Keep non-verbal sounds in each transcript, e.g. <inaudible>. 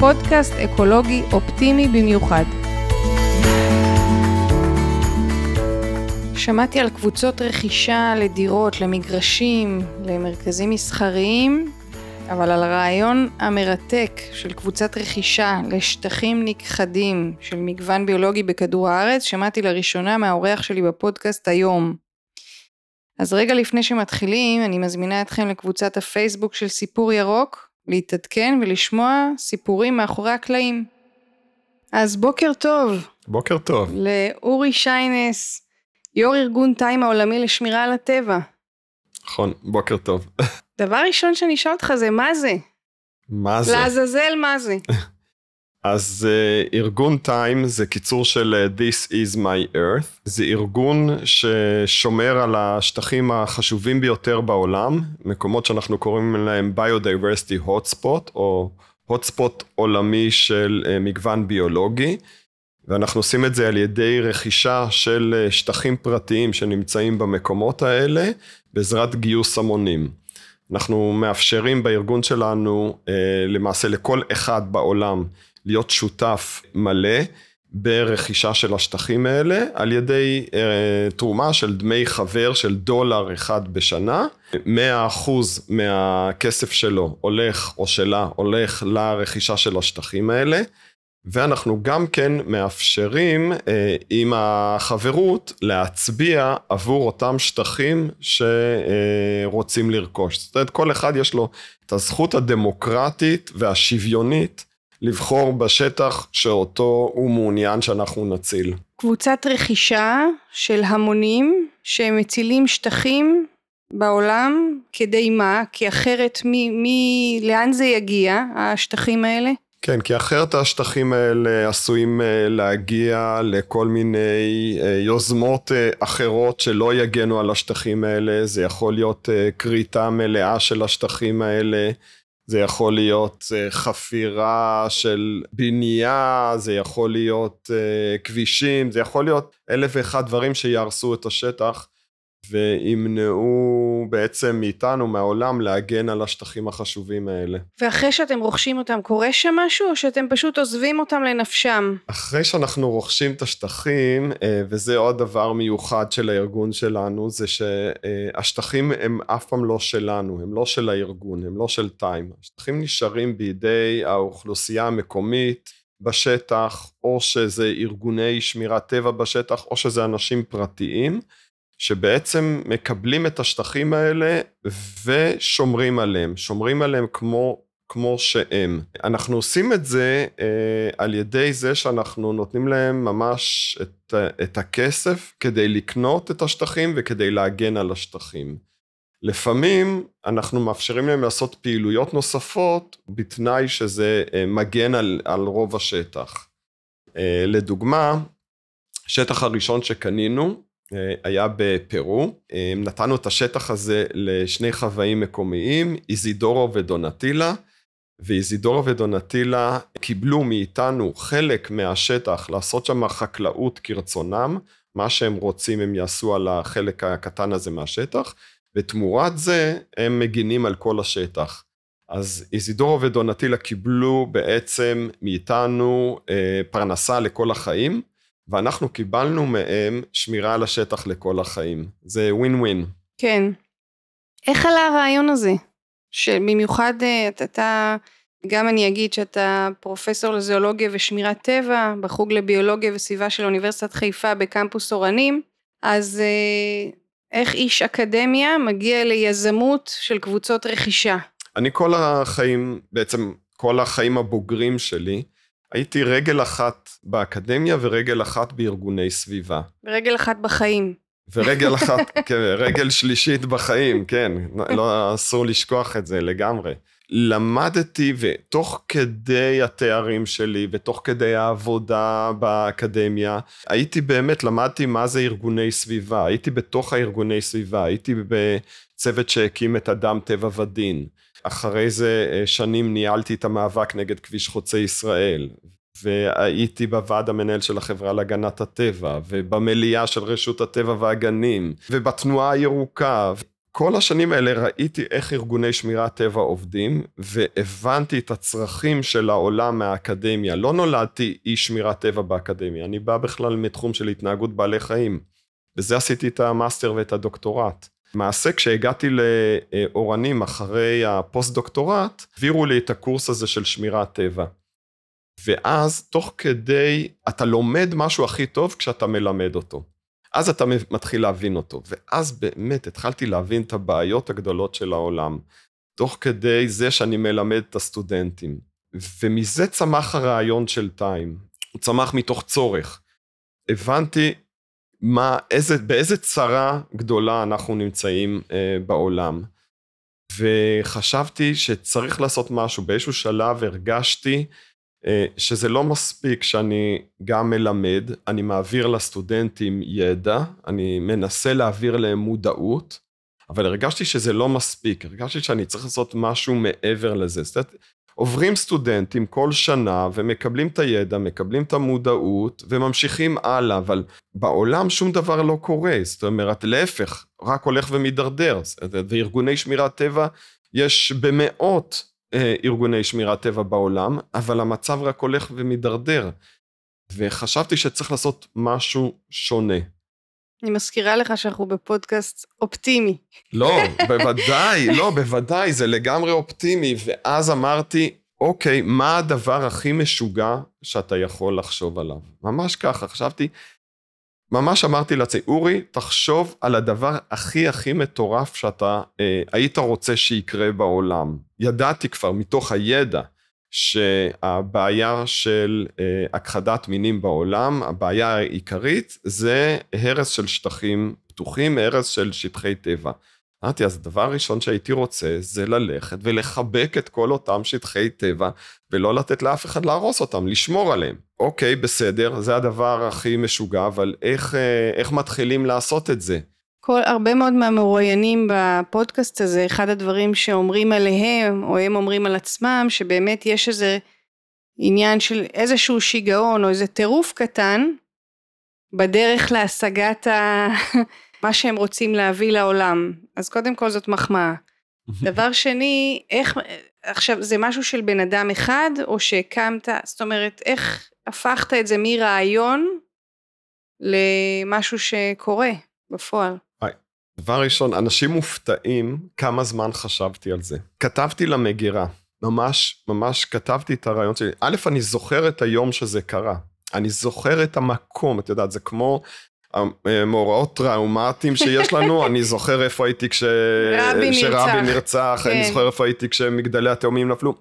פודקאסט אקולוגי אופטימי במיוחד. שמעתי על קבוצות רכישה לדירות, למגרשים, למרכזים מסחריים, אבל על הרעיון המרתק של קבוצת רכישה לשטחים נכחדים של מגוון ביולוגי בכדור הארץ, שמעתי לראשונה מהאורח שלי בפודקאסט היום. אז רגע לפני שמתחילים, אני מזמינה אתכם לקבוצת הפייסבוק של סיפור ירוק, להתעדכן ולשמוע סיפורים מאחורי הקלעים. אז בוקר טוב. בוקר טוב. לאורי שיינס, יו"ר ארגון טיים העולמי לשמירה על הטבע. נכון, בוקר טוב. <laughs> דבר ראשון שאני אשאל אותך זה מה זה? מה זה? לעזאזל מה זה? <laughs> אז uh, ארגון טיים זה קיצור של uh, This is my earth. זה ארגון ששומר על השטחים החשובים ביותר בעולם, מקומות שאנחנו קוראים להם Biodiversity Hotspot, או hotspot עולמי של uh, מגוון ביולוגי. ואנחנו עושים את זה על ידי רכישה של שטחים פרטיים שנמצאים במקומות האלה, בעזרת גיוס המונים. אנחנו מאפשרים בארגון שלנו למעשה לכל אחד בעולם להיות שותף מלא ברכישה של השטחים האלה על ידי אה, תרומה של דמי חבר של דולר אחד בשנה. 100% מהכסף שלו הולך, או שלה, הולך לרכישה של השטחים האלה. ואנחנו גם כן מאפשרים אה, עם החברות להצביע עבור אותם שטחים שרוצים לרכוש. זאת אומרת, כל אחד יש לו את הזכות הדמוקרטית והשוויונית לבחור בשטח שאותו הוא מעוניין שאנחנו נציל. קבוצת רכישה של המונים שמצילים שטחים בעולם כדי מה? כי אחרת מי, מי, לאן זה יגיע, השטחים האלה? כן, כי אחרת השטחים האלה עשויים אה, להגיע לכל מיני אה, יוזמות אה, אחרות שלא יגנו על השטחים האלה, זה יכול להיות כריתה מלאה של השטחים האלה. זה יכול להיות אה, חפירה של בנייה, זה יכול להיות אה, כבישים, זה יכול להיות אלף ואחד דברים שיהרסו את השטח וימנעו בעצם מאיתנו, מהעולם, להגן על השטחים החשובים האלה. ואחרי שאתם רוכשים אותם, קורה שם משהו, או שאתם פשוט עוזבים אותם לנפשם? אחרי שאנחנו רוכשים את השטחים, אה, וזה עוד דבר מיוחד של הארגון שלנו, זה שהשטחים הם אף פעם לא שלנו, הם לא של הארגון, הם לא של טיים. השטחים נשארים בידי האוכלוסייה המקומית. בשטח, או שזה ארגוני שמירת טבע בשטח, או שזה אנשים פרטיים. שבעצם מקבלים את השטחים האלה ושומרים עליהם, שומרים עליהם כמו, כמו שהם. אנחנו עושים את זה אה, על ידי זה שאנחנו נותנים להם ממש את, את הכסף כדי לקנות את השטחים וכדי להגן על השטחים. לפעמים אנחנו מאפשרים להם לעשות פעילויות נוספות בתנאי שזה אה, מגן על, על רוב השטח. אה, לדוגמה, שטח הראשון שקנינו היה בפרו, אה, נתנו את השטח הזה לשני חוואים מקומיים, איזידורו ודונטילה, ואיזידורו ודונטילה קיבלו מאיתנו חלק מהשטח לעשות שם חקלאות כרצונם, מה שהם רוצים הם יעשו על החלק הקטן הזה מהשטח, ותמורת זה הם מגינים על כל השטח. אז איזידורו ודונטילה קיבלו בעצם מאיתנו אה, פרנסה לכל החיים, ואנחנו קיבלנו מהם שמירה על השטח לכל החיים. זה ווין ווין. כן. איך עלה הרעיון הזה? שבמיוחד אה, אתה, אתה, גם אני אגיד שאתה פרופסור לזואולוגיה ושמירת טבע בחוג לביולוגיה וסביבה של אוניברסיטת חיפה בקמפוס אורנים, אז אה, איך איש אקדמיה מגיע ליזמות של קבוצות רכישה? אני כל החיים, בעצם כל החיים הבוגרים שלי, הייתי רגל אחת באקדמיה ורגל אחת בארגוני סביבה. ורגל אחת בחיים. ורגל <laughs> אחת, כן, רגל שלישית בחיים, כן, לא אסור לשכוח את זה לגמרי. למדתי, ותוך כדי התארים שלי, ותוך כדי העבודה באקדמיה, הייתי באמת, למדתי מה זה ארגוני סביבה, הייתי בתוך הארגוני סביבה, הייתי בצוות שהקים את אדם טבע ודין. אחרי זה אה, שנים ניהלתי את המאבק נגד כביש חוצה ישראל, והייתי בוועד המנהל של החברה להגנת הטבע, ובמליאה של רשות הטבע והגנים, ובתנועה הירוקה. כל השנים האלה ראיתי איך ארגוני שמירת טבע עובדים, והבנתי את הצרכים של העולם מהאקדמיה. לא נולדתי איש שמירת טבע באקדמיה, אני בא בכלל מתחום של התנהגות בעלי חיים. בזה עשיתי את המאסטר ואת הדוקטורט. למעשה כשהגעתי לאורנים אחרי הפוסט-דוקטורט, העבירו לי את הקורס הזה של שמירת טבע. ואז תוך כדי, אתה לומד משהו הכי טוב כשאתה מלמד אותו. אז אתה מתחיל להבין אותו. ואז באמת התחלתי להבין את הבעיות הגדולות של העולם, תוך כדי זה שאני מלמד את הסטודנטים. ומזה צמח הרעיון של TiME. הוא צמח מתוך צורך. הבנתי מה, איזה, באיזה צרה גדולה אנחנו נמצאים אה, בעולם. וחשבתי שצריך לעשות משהו. באיזשהו שלב הרגשתי אה, שזה לא מספיק שאני גם מלמד, אני מעביר לסטודנטים ידע, אני מנסה להעביר להם מודעות, אבל הרגשתי שזה לא מספיק, הרגשתי שאני צריך לעשות משהו מעבר לזה. זאת אומרת, עוברים סטודנטים כל שנה ומקבלים את הידע, מקבלים את המודעות וממשיכים הלאה, אבל בעולם שום דבר לא קורה, זאת אומרת, להפך, רק הולך ומידרדר, וארגוני שמירת טבע יש במאות אה, ארגוני שמירת טבע בעולם, אבל המצב רק הולך ומידרדר. וחשבתי שצריך לעשות משהו שונה. אני מזכירה לך שאנחנו בפודקאסט אופטימי. לא, בוודאי, לא, בוודאי, זה לגמרי אופטימי. ואז אמרתי, אוקיי, מה הדבר הכי משוגע שאתה יכול לחשוב עליו? ממש ככה, חשבתי, ממש אמרתי לעצמי, אורי, תחשוב על הדבר הכי הכי מטורף שאתה אה, היית רוצה שיקרה בעולם. ידעתי כבר מתוך הידע שהבעיה של אה, הכחדת מינים בעולם, הבעיה העיקרית זה הרס של שטחים פתוחים, הרס של שטחי טבע. אמרתי, אז הדבר הראשון שהייתי רוצה זה ללכת ולחבק את כל אותם שטחי טבע ולא לתת לאף אחד להרוס אותם, לשמור עליהם. אוקיי, בסדר, זה הדבר הכי משוגע, אבל איך, אה, איך מתחילים לעשות את זה? כל, הרבה מאוד מהמרואיינים בפודקאסט הזה, אחד הדברים שאומרים עליהם, או הם אומרים על עצמם, שבאמת יש איזה עניין של איזשהו שיגעון או איזה טירוף קטן, בדרך להשגת ה... <laughs> מה שהם רוצים להביא לעולם. אז קודם כל זאת מחמאה. <laughs> דבר שני, איך, עכשיו זה משהו של בן אדם אחד, או שהקמת, זאת אומרת, איך הפכת את זה מרעיון למשהו שקורה בפועל? דבר ראשון, אנשים מופתעים כמה זמן חשבתי על זה. כתבתי למגירה, ממש, ממש כתבתי את הרעיון שלי. א', אני זוכר את היום שזה קרה. אני זוכר את המקום, את יודעת, זה כמו המאורעות טראומטיים שיש לנו, <laughs> אני זוכר איפה הייתי כשרבין נרצח, כן. אני זוכר איפה הייתי כשמגדלי התאומים נפלו.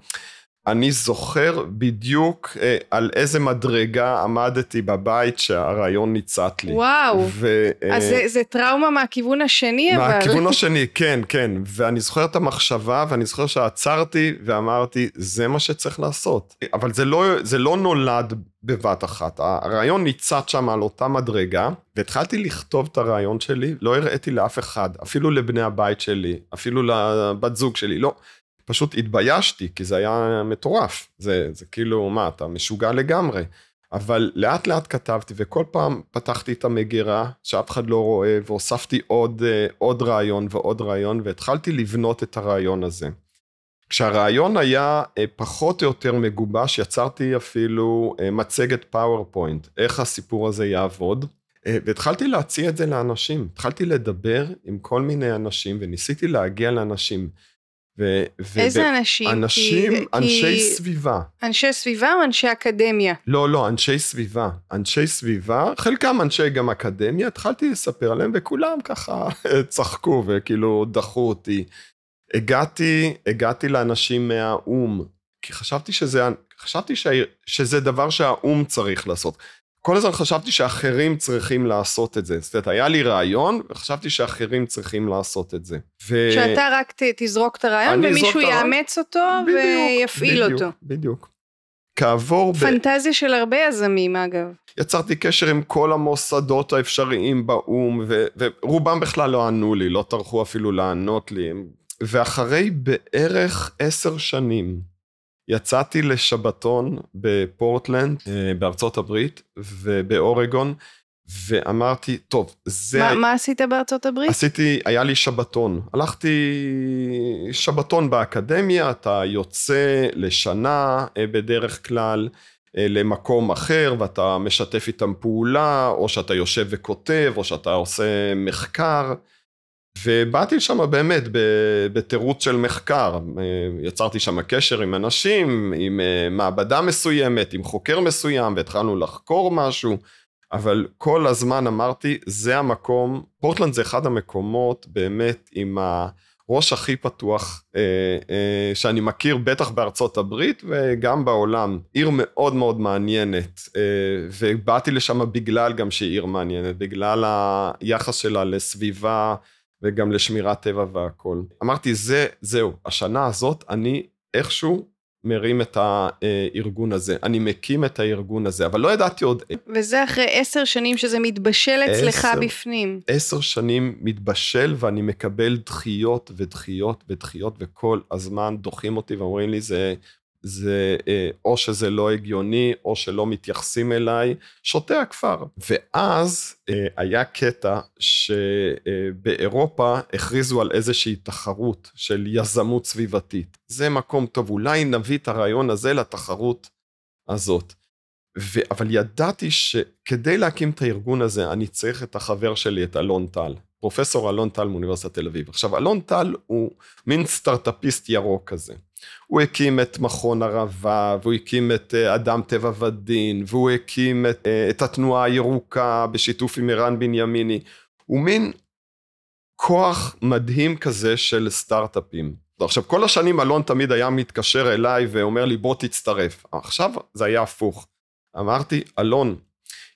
אני זוכר בדיוק אה, על איזה מדרגה עמדתי בבית שהרעיון ניצת לי. וואו, ו, אה, אז זה, זה טראומה מהכיוון השני אבל. מהכיוון <laughs> השני, כן, כן. ואני זוכר את המחשבה ואני זוכר שעצרתי ואמרתי, זה מה שצריך לעשות. אבל זה לא, זה לא נולד בבת אחת. הרעיון ניצת שם על אותה מדרגה, והתחלתי לכתוב את הרעיון שלי, לא הראיתי לאף אחד, אפילו לבני הבית שלי, אפילו לבת זוג שלי, לא. פשוט התביישתי, כי זה היה מטורף. זה, זה כאילו, מה, אתה משוגע לגמרי. אבל לאט לאט כתבתי, וכל פעם פתחתי את המגירה, שאף אחד לא רואה, והוספתי עוד, אה, עוד רעיון ועוד רעיון, והתחלתי לבנות את הרעיון הזה. כשהרעיון היה אה, פחות או יותר מגובש, יצרתי אפילו אה, מצגת פאורפוינט, איך הסיפור הזה יעבוד. והתחלתי להציע את זה לאנשים, התחלתי לדבר עם כל מיני אנשים וניסיתי להגיע לאנשים. ו- איזה ו- אנשים? אנשים, כי, אנשי כי... סביבה. אנשי סביבה או אנשי אקדמיה? לא, לא, אנשי סביבה. אנשי סביבה, חלקם אנשי גם אקדמיה, התחלתי לספר עליהם וכולם ככה <laughs> צחקו וכאילו דחו אותי. הגעתי, הגעתי לאנשים מהאו"ם, כי חשבתי שזה, חשבתי ש, שזה דבר שהאו"ם צריך לעשות. כל הזמן חשבתי שאחרים צריכים לעשות את זה. זאת אומרת, היה לי רעיון, וחשבתי שאחרים צריכים לעשות את זה. ו... שאתה רק ת, תזרוק את הרעיון, ומישהו יאמץ אותו בדיוק, ויפעיל בדיוק, אותו. בדיוק. כעבור... פנטזיה ב... של הרבה יזמים, אגב. יצרתי קשר עם כל המוסדות האפשריים באו"ם, ו... ורובם בכלל לא ענו לי, לא טרחו אפילו לענות לי. ואחרי בערך עשר שנים, יצאתי לשבתון בפורטלנד אה, בארצות הברית ובאורגון, ואמרתי, טוב, זה... מה, מה עשית בארצות הברית? עשיתי, היה לי שבתון. הלכתי שבתון באקדמיה, אתה יוצא לשנה אה, בדרך כלל. אה, למקום אחר ואתה משתף איתם פעולה, או שאתה יושב וכותב, או שאתה עושה מחקר. ובאתי לשם באמת בתירוץ של מחקר, יצרתי שם קשר עם אנשים, עם אה, מעבדה מסוימת, עם חוקר מסוים, והתחלנו לחקור משהו, אבל כל הזמן אמרתי, זה המקום, פורטלנד זה אחד המקומות באמת עם הראש הכי פתוח אה, אה, שאני מכיר, בטח בארצות הברית וגם בעולם. עיר מאוד מאוד מעניינת, ובאתי לשם בגלל גם שהיא עיר מעניינת, בגלל היחס שלה לסביבה. וגם לשמירת טבע והכל. אמרתי, זה, זהו, השנה הזאת אני איכשהו מרים את הארגון הזה, אני מקים את הארגון הזה, אבל לא ידעתי עוד... וזה אחרי עשר שנים שזה מתבשל אצלך עשר, בפנים. עשר שנים מתבשל ואני מקבל דחיות ודחיות ודחיות, וכל הזמן דוחים אותי ואומרים לי, זה זה אה, או שזה לא הגיוני, או שלא מתייחסים אליי, שותה הכפר. ואז אה, היה קטע שבאירופה הכריזו על איזושהי תחרות של יזמות סביבתית. זה מקום טוב, אולי נביא את הרעיון הזה לתחרות הזאת. ו... אבל ידעתי שכדי להקים את הארגון הזה, אני צריך את החבר שלי, את אלון טל. פרופסור אלון טל מאוניברסיטת תל אביב. עכשיו, אלון טל הוא מין סטארטאפיסט ירוק כזה. הוא הקים את מכון ערבה, והוא הקים את אה, אדם טבע ודין, והוא הקים את, אה, את התנועה הירוקה בשיתוף עם ערן בנימיני. הוא מין כוח מדהים כזה של סטארט-אפים. עכשיו, כל השנים אלון תמיד היה מתקשר אליי ואומר לי, בוא תצטרף. עכשיו זה היה הפוך. אמרתי, אלון,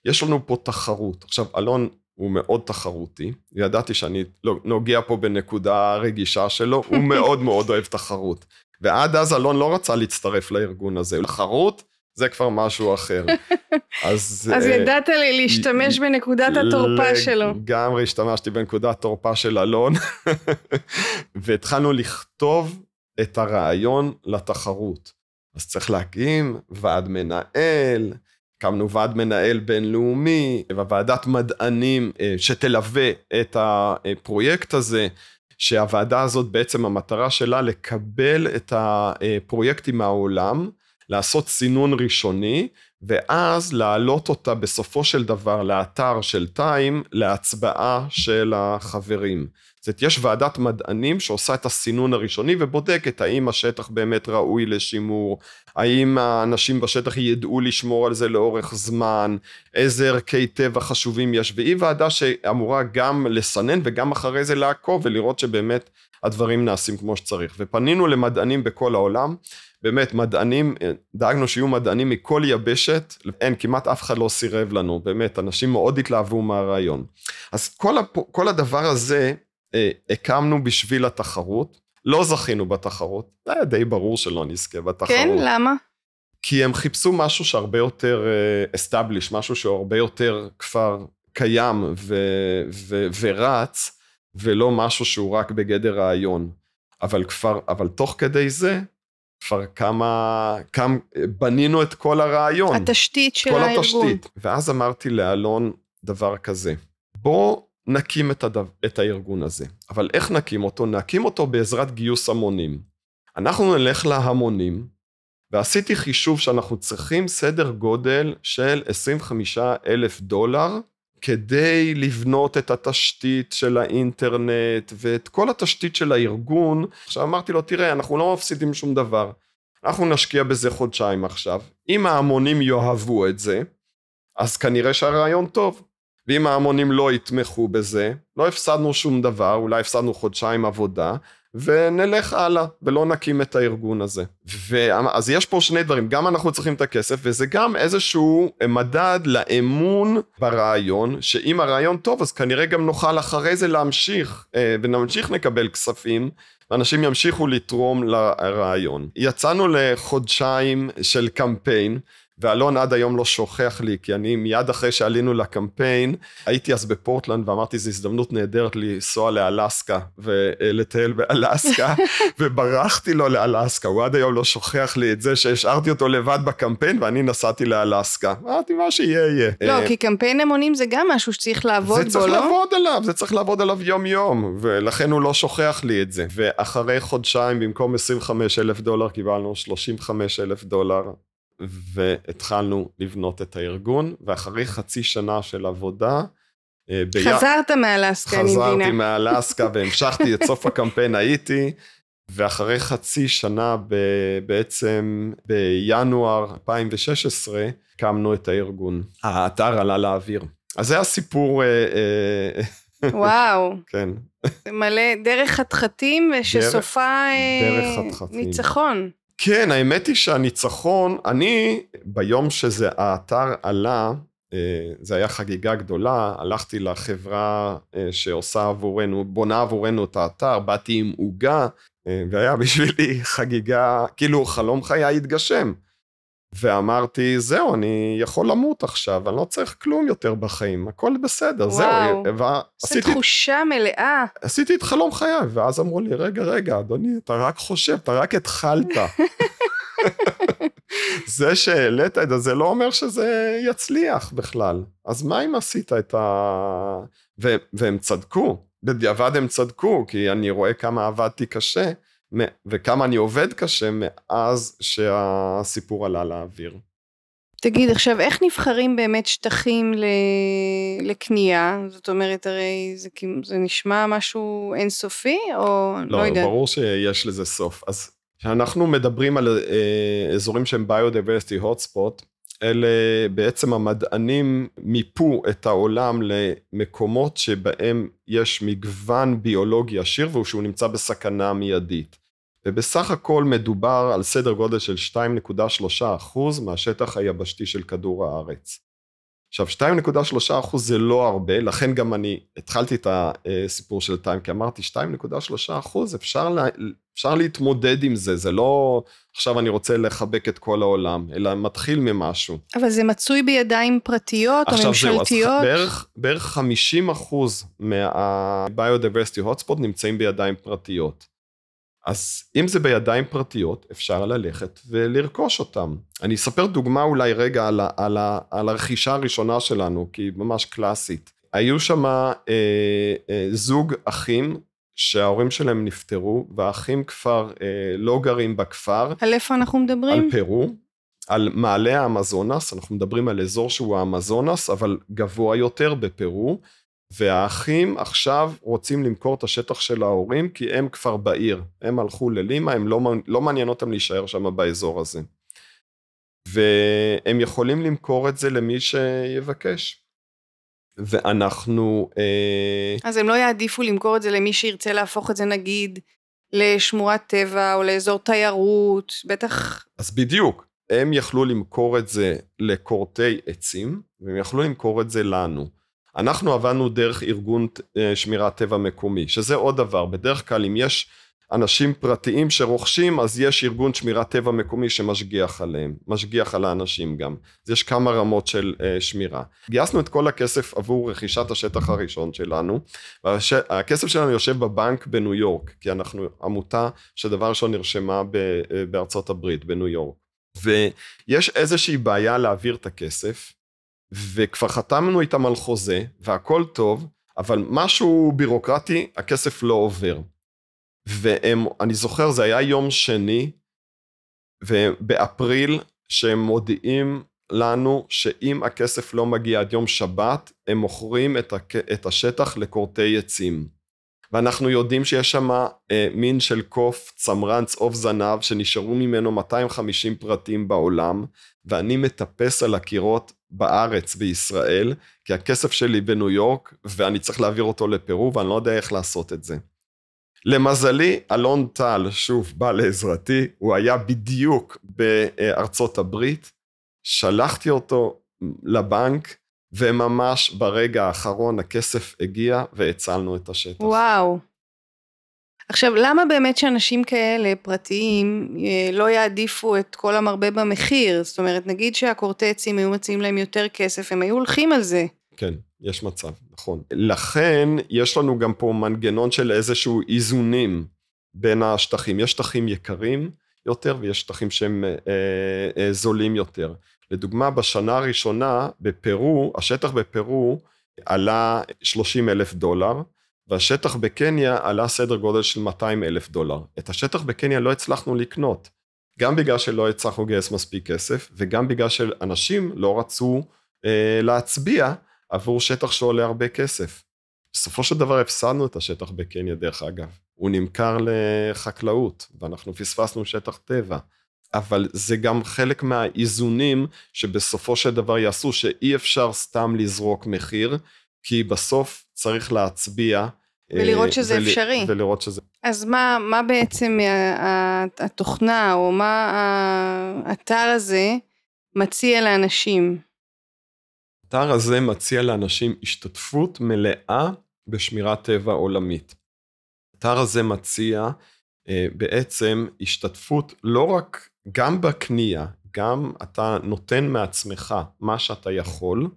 יש לנו פה תחרות. עכשיו, אלון הוא מאוד תחרותי, ידעתי שאני לא, נוגע פה בנקודה רגישה שלו, הוא <laughs> מאוד מאוד אוהב תחרות. ועד אז אלון לא רצה להצטרף לארגון הזה. תחרות זה כבר משהו אחר. <laughs> אז... אז uh, ידעת לי להשתמש בנקודת התורפה שלו. לגמרי השתמשתי בנקודת תורפה של אלון, <laughs> והתחלנו לכתוב את הרעיון לתחרות. אז צריך להקים ועד מנהל, הקמנו ועד מנהל בינלאומי, וועדת מדענים אה, שתלווה את הפרויקט הזה. שהוועדה הזאת בעצם המטרה שלה לקבל את הפרויקטים מהעולם, לעשות סינון ראשוני, ואז להעלות אותה בסופו של דבר לאתר של טיים להצבעה של החברים. זאת אומרת, יש ועדת מדענים שעושה את הסינון הראשוני ובודקת האם השטח באמת ראוי לשימור, האם האנשים בשטח ידעו לשמור על זה לאורך זמן, איזה ערכי טבע חשובים יש, והיא ועדה שאמורה גם לסנן וגם אחרי זה לעקוב ולראות שבאמת הדברים נעשים כמו שצריך. ופנינו למדענים בכל העולם, באמת מדענים, דאגנו שיהיו מדענים מכל יבשת, אין, כמעט אף אחד לא סירב לנו, באמת, אנשים מאוד התלהבו מהרעיון. אז כל, הפ... כל הדבר הזה אה, הקמנו בשביל התחרות, לא זכינו בתחרות, זה היה די ברור שלא נזכה בתחרות. כן, למה? כי הם חיפשו משהו שהרבה יותר uh, established, משהו שהוא הרבה יותר כבר קיים ו- ו- ורץ, ולא משהו שהוא רק בגדר רעיון. אבל כבר, אבל תוך כדי זה, כבר כמה, כמה, בנינו את כל הרעיון. התשתית של כל הארגון. כל התשתית. ואז אמרתי לאלון דבר כזה, בוא נקים את, הדו, את הארגון הזה. אבל איך נקים אותו? נקים אותו בעזרת גיוס המונים. אנחנו נלך להמונים, ועשיתי חישוב שאנחנו צריכים סדר גודל של 25 אלף דולר כדי לבנות את התשתית של האינטרנט ואת כל התשתית של הארגון. עכשיו אמרתי לו, תראה, אנחנו לא מפסידים שום דבר. אנחנו נשקיע בזה חודשיים עכשיו. אם ההמונים יאהבו את זה, אז כנראה שהרעיון טוב. ואם ההמונים לא יתמכו בזה, לא הפסדנו שום דבר, אולי הפסדנו חודשיים עבודה, ונלך הלאה, ולא נקים את הארגון הזה. ו... אז יש פה שני דברים, גם אנחנו צריכים את הכסף, וזה גם איזשהו מדד לאמון ברעיון, שאם הרעיון טוב, אז כנראה גם נוכל אחרי זה להמשיך, אה, ונמשיך לקבל כספים, ואנשים ימשיכו לתרום לרעיון. יצאנו לחודשיים של קמפיין, ואלון עד היום לא שוכח לי, כי אני מיד אחרי שעלינו לקמפיין, הייתי אז בפורטלנד ואמרתי, זו הזדמנות נהדרת לנסוע לאלסקה ולטייל באלסקה, <laughs> וברחתי לו לאלסקה, הוא עד היום לא שוכח לי את זה שהשארתי אותו לבד בקמפיין ואני נסעתי לאלסקה. אמרתי, מה שיהיה יהיה. לא, אה, כי קמפיין המונים זה גם משהו שצריך לעבוד בו, לא? זה צריך לעבוד עליו, זה צריך לעבוד עליו יום-יום, ולכן הוא לא שוכח לי את זה. ואחרי חודשיים, במקום 25 אלף דולר, קיבלנו 35 אלף דולר. והתחלנו לבנות את הארגון, ואחרי חצי שנה של עבודה, אה, בי... חזרת מאלסקה, אני מבינה. חזרתי מאלסקה והמשכתי את סוף הקמפיין הייתי, ואחרי חצי שנה ב... בעצם בינואר 2016, הקמנו את הארגון. האתר עלה לאוויר. אז זה הסיפור... אה, אה, <laughs> וואו. כן. מלא דרך חתחתים שסופה דרך ניצחון. כן, האמת היא שהניצחון, אני, ביום שזה, האתר עלה, אה, זה היה חגיגה גדולה, הלכתי לחברה אה, שעושה עבורנו, בונה עבורנו את האתר, באתי עם עוגה, אה, והיה <laughs> בשבילי חגיגה, כאילו חלום חיי התגשם. ואמרתי, זהו, אני יכול למות עכשיו, אני לא צריך כלום יותר בחיים, הכל בסדר, וואו, זהו. וואו, איזה תחושה מלאה. עשיתי את חלום חיי, ואז אמרו לי, רגע, רגע, אדוני, אתה רק חושב, אתה רק התחלת. <laughs> זה שהעלית את זה, זה לא אומר שזה יצליח בכלל. אז מה אם עשית את ה... ו... והם צדקו, בדיעבד הם צדקו, כי אני רואה כמה עבדתי קשה. וכמה אני עובד קשה מאז שהסיפור עלה לאוויר. תגיד, עכשיו, איך נבחרים באמת שטחים לקנייה? זאת אומרת, הרי זה, זה נשמע משהו אינסופי, או לא, לא יודע? לא, ברור שיש לזה סוף. אז כשאנחנו מדברים על אה, אזורים שהם ביודיברסיטי הוטספוט, אלה בעצם המדענים מיפו את העולם למקומות שבהם יש מגוון ביולוגי עשיר והוא נמצא בסכנה מיידית. ובסך הכל מדובר על סדר גודל של 2.3% מהשטח היבשתי של כדור הארץ. עכשיו 2.3 אחוז זה לא הרבה, לכן גם אני התחלתי את הסיפור של טיים, כי אמרתי 2.3 אחוז, אפשר, לה, אפשר להתמודד עם זה, זה לא עכשיו אני רוצה לחבק את כל העולם, אלא מתחיל ממשהו. אבל זה מצוי בידיים פרטיות או ממשלתיות? עכשיו זהו, אז בערך, בערך 50 אחוז מה-Biodiversity Hotspot נמצאים בידיים פרטיות. אז אם זה בידיים פרטיות, אפשר ללכת ולרכוש אותם. אני אספר דוגמה אולי רגע על, על, על הרכישה הראשונה שלנו, כי היא ממש קלאסית. היו שם אה, אה, זוג אחים שההורים שלהם נפטרו, והאחים כבר אה, לא גרים בכפר. על איפה אנחנו מדברים? על פרו. על מעלה האמזונס, אנחנו מדברים על אזור שהוא האמזונס, אבל גבוה יותר בפרו, והאחים עכשיו רוצים למכור את השטח של ההורים כי הם כבר בעיר. הם הלכו ללימה, הם לא, לא מעניין אותם להישאר שם באזור הזה. והם יכולים למכור את זה למי שיבקש. ואנחנו... אה... אז הם לא יעדיפו למכור את זה למי שירצה להפוך את זה נגיד לשמורת טבע או לאזור תיירות, בטח... אז בדיוק, הם יכלו למכור את זה לכורתי עצים, והם יכלו למכור את זה לנו. אנחנו עבדנו דרך ארגון אה, שמירת טבע מקומי, שזה עוד דבר, בדרך כלל אם יש אנשים פרטיים שרוכשים, אז יש ארגון שמירת טבע מקומי שמשגיח עליהם, משגיח על האנשים גם. אז יש כמה רמות של uh, שמירה. גייסנו את כל הכסף עבור רכישת השטח הראשון שלנו, והכסף שלנו יושב בבנק בניו יורק, כי אנחנו עמותה שדבר ראשון נרשמה uh, בארצות הברית, בניו יורק. ויש איזושהי בעיה להעביר את הכסף, וכבר חתמנו איתם על חוזה, והכל טוב, אבל משהו בירוקרטי, הכסף לא עובר. ואני זוכר, זה היה יום שני, ובאפריל, שהם מודיעים לנו שאם הכסף לא מגיע עד יום שבת, הם מוכרים את, הק... את השטח לכורתי עצים. ואנחנו יודעים שיש שם אה, מין של קוף צמרן צהוב זנב שנשארו ממנו 250 פרטים בעולם ואני מטפס על הקירות בארץ, בישראל, כי הכסף שלי בניו יורק, ואני צריך להעביר אותו לפרו, ואני לא יודע איך לעשות את זה. למזלי, אלון טל, שוב, בא לעזרתי, הוא היה בדיוק בארצות הברית, שלחתי אותו לבנק, וממש ברגע האחרון הכסף הגיע והצלנו את השטח. וואו. עכשיו, למה באמת שאנשים כאלה, פרטיים, אה, לא יעדיפו את כל המרבה במחיר? זאת אומרת, נגיד שהקורטצים היו מציעים להם יותר כסף, הם היו הולכים על זה. כן, יש מצב, נכון. לכן, יש לנו גם פה מנגנון של איזשהו איזונים בין השטחים. יש שטחים יקרים יותר ויש שטחים שהם אה, אה, זולים יותר. לדוגמה, בשנה הראשונה בפרו, השטח בפרו עלה 30 אלף דולר, והשטח בקניה עלה סדר גודל של 200 אלף דולר. את השטח בקניה לא הצלחנו לקנות, גם בגלל שלא הצלחנו לגייס מספיק כסף, וגם בגלל שאנשים לא רצו אה, להצביע עבור שטח שעולה הרבה כסף. בסופו של דבר הפסדנו את השטח בקניה, דרך אגב. הוא נמכר לחקלאות, ואנחנו פספסנו שטח טבע. אבל זה גם חלק מהאיזונים שבסופו של דבר יעשו, שאי אפשר סתם לזרוק מחיר, כי בסוף צריך להצביע. אה, ולראות שזה ול... אפשרי. ולראות שזה... אז מה, מה בעצם התוכנה, או מה האתר הזה מציע לאנשים? האתר הזה מציע לאנשים השתתפות מלאה בשמירת טבע עולמית. האתר הזה מציע אה, בעצם השתתפות לא רק גם בקנייה, גם אתה נותן מעצמך מה שאתה יכול,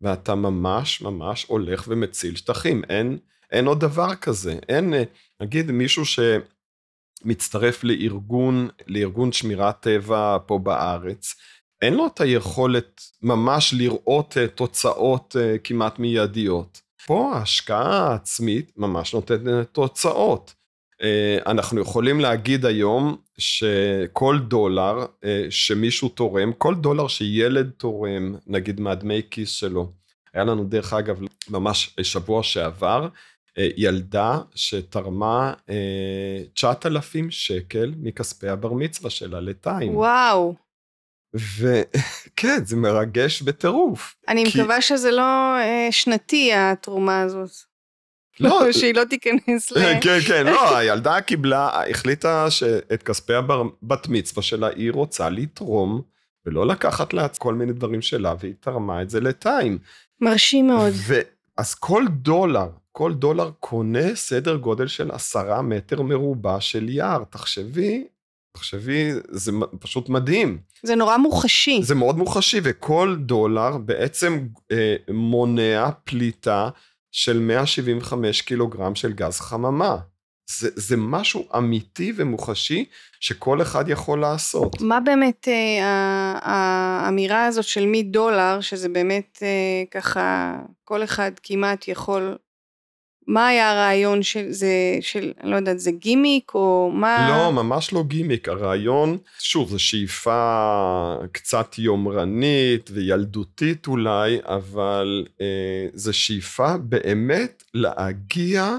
ואתה ממש ממש הולך ומציל שטחים. אין, אין עוד דבר כזה. אין, נגיד מישהו שמצטרף לארגון, לארגון שמירת טבע פה בארץ, אין לו את היכולת ממש לראות אה, תוצאות אה, כמעט מיידיות. פה ההשקעה העצמית ממש נותנת תוצאות. אה, אנחנו יכולים להגיד היום שכל דולר אה, שמישהו תורם, כל דולר שילד תורם, נגיד מהדמי כיס שלו, היה לנו דרך אגב ממש שבוע שעבר, אה, ילדה שתרמה 9,000 שקל מכספי הבר מצווה שלה לטיים. וואו. וכן, <laughs> זה מרגש בטירוף. אני כי... מקווה שזה לא שנתי, התרומה הזאת. לא, שהיא לא תיכנס ל... כן, כן, לא, הילדה קיבלה, החליטה שאת כספי הבת מצווה שלה היא רוצה לתרום, ולא לקחת לה כל מיני דברים שלה, והיא תרמה את זה לטיים. מרשים מאוד. אז כל דולר, כל דולר קונה סדר גודל של עשרה מטר מרובע של יער. תחשבי, תחשבי, זה פשוט מדהים. זה נורא מוחשי. זה מאוד מוחשי, וכל דולר בעצם אה, מונע פליטה של 175 קילוגרם של גז חממה. זה, זה משהו אמיתי ומוחשי שכל אחד יכול לעשות. מה באמת אה, האמירה הזאת של מדולר, שזה באמת אה, ככה, כל אחד כמעט יכול מה היה הרעיון של זה, של, אני לא יודעת, זה גימיק או מה? לא, ממש לא גימיק. הרעיון, שוב, זו שאיפה קצת יומרנית וילדותית אולי, אבל אה, זו שאיפה באמת להגיע,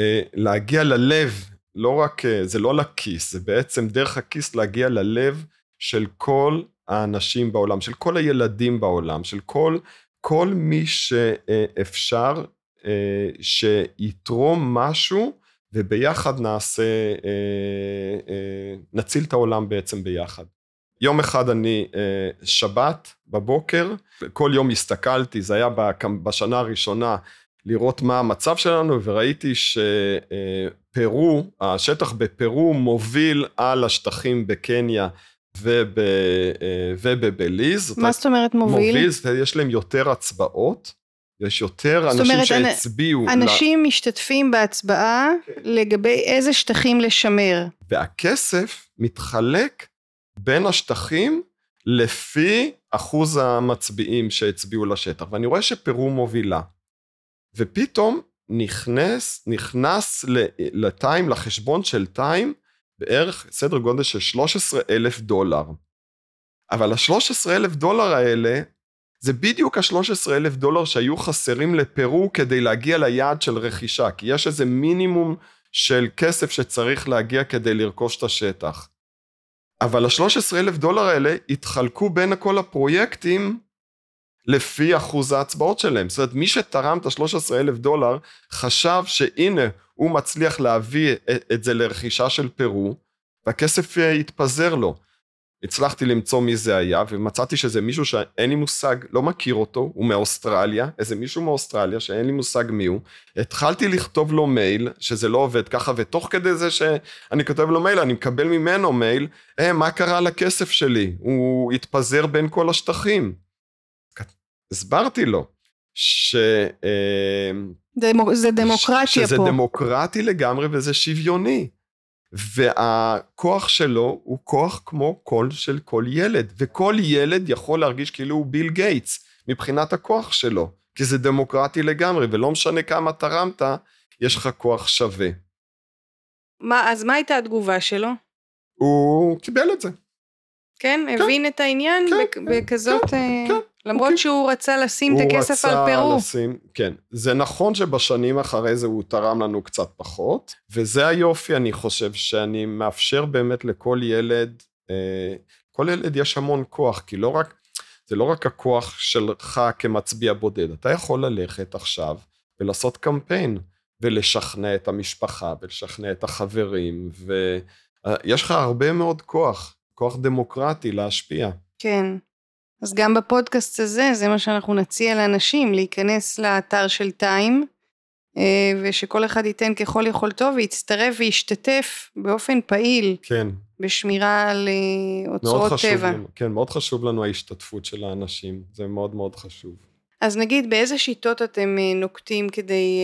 אה, להגיע ללב. לא רק, אה, זה לא לכיס, זה בעצם דרך הכיס להגיע ללב של כל האנשים בעולם, של כל הילדים בעולם, של כל, כל מי שאפשר שיתרום משהו וביחד נעשה, אה, אה, נציל את העולם בעצם ביחד. יום אחד אני, שבת בבוקר, כל יום הסתכלתי, זה היה בשנה הראשונה, לראות מה המצב שלנו, וראיתי שפרו, השטח בפרו מוביל על השטחים בקניה וב, ובבליז. מה זאת אומרת מוביל? מוביל, יש להם יותר הצבעות. יש יותר אנשים אומרת, שהצביעו. אנשים לה... משתתפים בהצבעה כן. לגבי איזה שטחים לשמר. והכסף מתחלק בין השטחים לפי אחוז המצביעים שהצביעו לשטח. ואני רואה שפרו מובילה. ופתאום נכנס, נכנס לטיים, לחשבון של טיים, בערך סדר גודל של 13 אלף דולר. אבל ה-13 אלף דולר האלה זה בדיוק ה-13 אלף דולר שהיו חסרים לפרו כדי להגיע ליעד של רכישה, כי יש איזה מינימום של כסף שצריך להגיע כדי לרכוש את השטח. אבל ה-13 אלף דולר האלה התחלקו בין כל הפרויקטים לפי אחוז ההצבעות שלהם. זאת אומרת, מי שתרם את ה-13 אלף דולר, חשב שהנה, הוא מצליח להביא את זה לרכישה של פרו, והכסף יתפזר לו. הצלחתי למצוא מי זה היה, ומצאתי שזה מישהו שאין לי מושג, לא מכיר אותו, הוא מאוסטרליה, איזה מישהו מאוסטרליה שאין לי מושג מי הוא. התחלתי לכתוב לו מייל, שזה לא עובד ככה, ותוך כדי זה שאני כותב לו מייל, אני מקבל ממנו מייל, אה, מה קרה לכסף שלי? הוא התפזר בין כל השטחים. הסברתי לו ש... אה, דמו, זה דמוקרטיה שזה פה. שזה דמוקרטי לגמרי וזה שוויוני. והכוח שלו הוא כוח כמו קול של כל ילד, וכל ילד יכול להרגיש כאילו הוא ביל גייטס מבחינת הכוח שלו, כי זה דמוקרטי לגמרי, ולא משנה כמה תרמת, יש לך כוח שווה. מה, אז מה הייתה התגובה שלו? הוא קיבל את זה. כן? כן. הבין את העניין כן, בכ- כן, בכזאת... כן, אה, כן. למרות אוקיי. שהוא רצה לשים את הכסף על הוא פרו. רצה לשים, כן. זה נכון שבשנים אחרי זה הוא תרם לנו קצת פחות, וזה היופי, אני חושב, שאני מאפשר באמת לכל ילד, אה, כל ילד יש המון כוח, כי לא רק, זה לא רק הכוח שלך כמצביע בודד, אתה יכול ללכת עכשיו ולעשות קמפיין, ולשכנע את המשפחה, ולשכנע את החברים, ויש לך הרבה מאוד כוח, כוח דמוקרטי להשפיע. כן. אז גם בפודקאסט הזה, זה מה שאנחנו נציע לאנשים, להיכנס לאתר של טיים, אה, ושכל אחד ייתן ככל יכולתו ויצטרף וישתתף באופן פעיל כן. בשמירה על אה, אוצרות טבע. לנו, כן, מאוד חשוב לנו ההשתתפות של האנשים, זה מאוד מאוד חשוב. אז נגיד, באיזה שיטות אתם אה, נוקטים כדי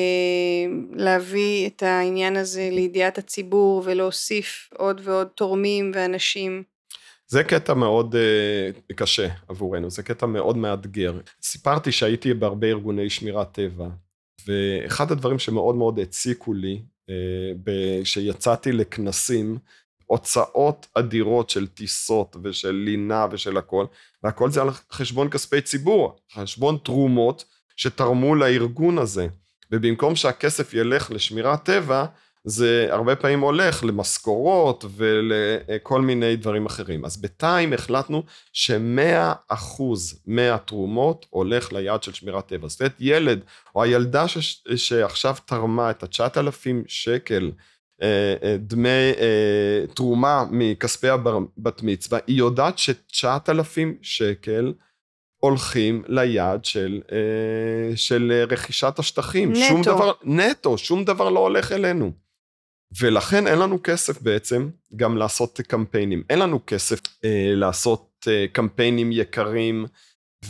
להביא את העניין הזה לידיעת הציבור ולהוסיף עוד ועוד תורמים ואנשים? זה קטע מאוד uh, קשה עבורנו, זה קטע מאוד מאתגר. סיפרתי שהייתי בהרבה ארגוני שמירת טבע, ואחד הדברים שמאוד מאוד הציקו לי, uh, כשיצאתי לכנסים, הוצאות אדירות של טיסות ושל לינה ושל הכל, והכל זה על חשבון כספי ציבור, חשבון תרומות שתרמו לארגון הזה. ובמקום שהכסף ילך לשמירת טבע, זה הרבה פעמים הולך למשכורות ולכל מיני דברים אחרים. אז בטיים החלטנו שמאה אחוז מהתרומות הולך ליעד של שמירת טבע. זאת אומרת, ילד או הילדה ש... שעכשיו תרמה את התשעת אלפים שקל דמי תרומה מכספי הבת מצווה, היא יודעת שתשעת אלפים שקל הולכים ליעד של, של רכישת השטחים. נטו. שום דבר, נטו, שום דבר לא הולך אלינו. ולכן אין לנו כסף בעצם גם לעשות קמפיינים. אין לנו כסף אה, לעשות אה, קמפיינים יקרים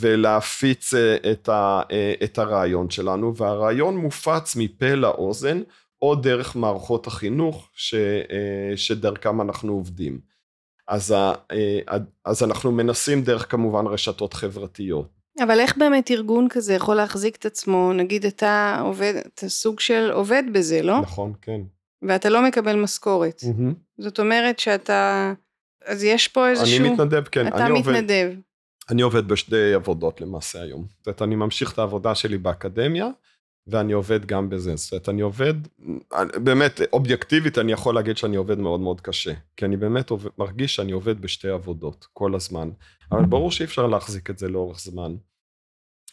ולהפיץ אה, את, ה, אה, את הרעיון שלנו, והרעיון מופץ מפה לאוזן, או דרך מערכות החינוך ש, אה, שדרכם אנחנו עובדים. אז, ה, אה, אז אנחנו מנסים דרך כמובן רשתות חברתיות. אבל איך באמת ארגון כזה יכול להחזיק את עצמו, נגיד אתה עובד, אתה סוג של עובד בזה, לא? נכון, כן. ואתה לא מקבל משכורת. Mm-hmm. זאת אומרת שאתה, אז יש פה איזשהו... אני מתנדב, כן. אתה אני מתנדב. עובד, אני עובד בשתי עבודות למעשה היום. זאת אומרת, אני ממשיך את העבודה שלי באקדמיה, ואני עובד גם בזה. זאת אומרת, אני עובד, באמת, אובייקטיבית אני יכול להגיד שאני עובד מאוד מאוד קשה. כי אני באמת עובד, מרגיש שאני עובד בשתי עבודות כל הזמן. אבל ברור שאי אפשר להחזיק את זה לאורך זמן.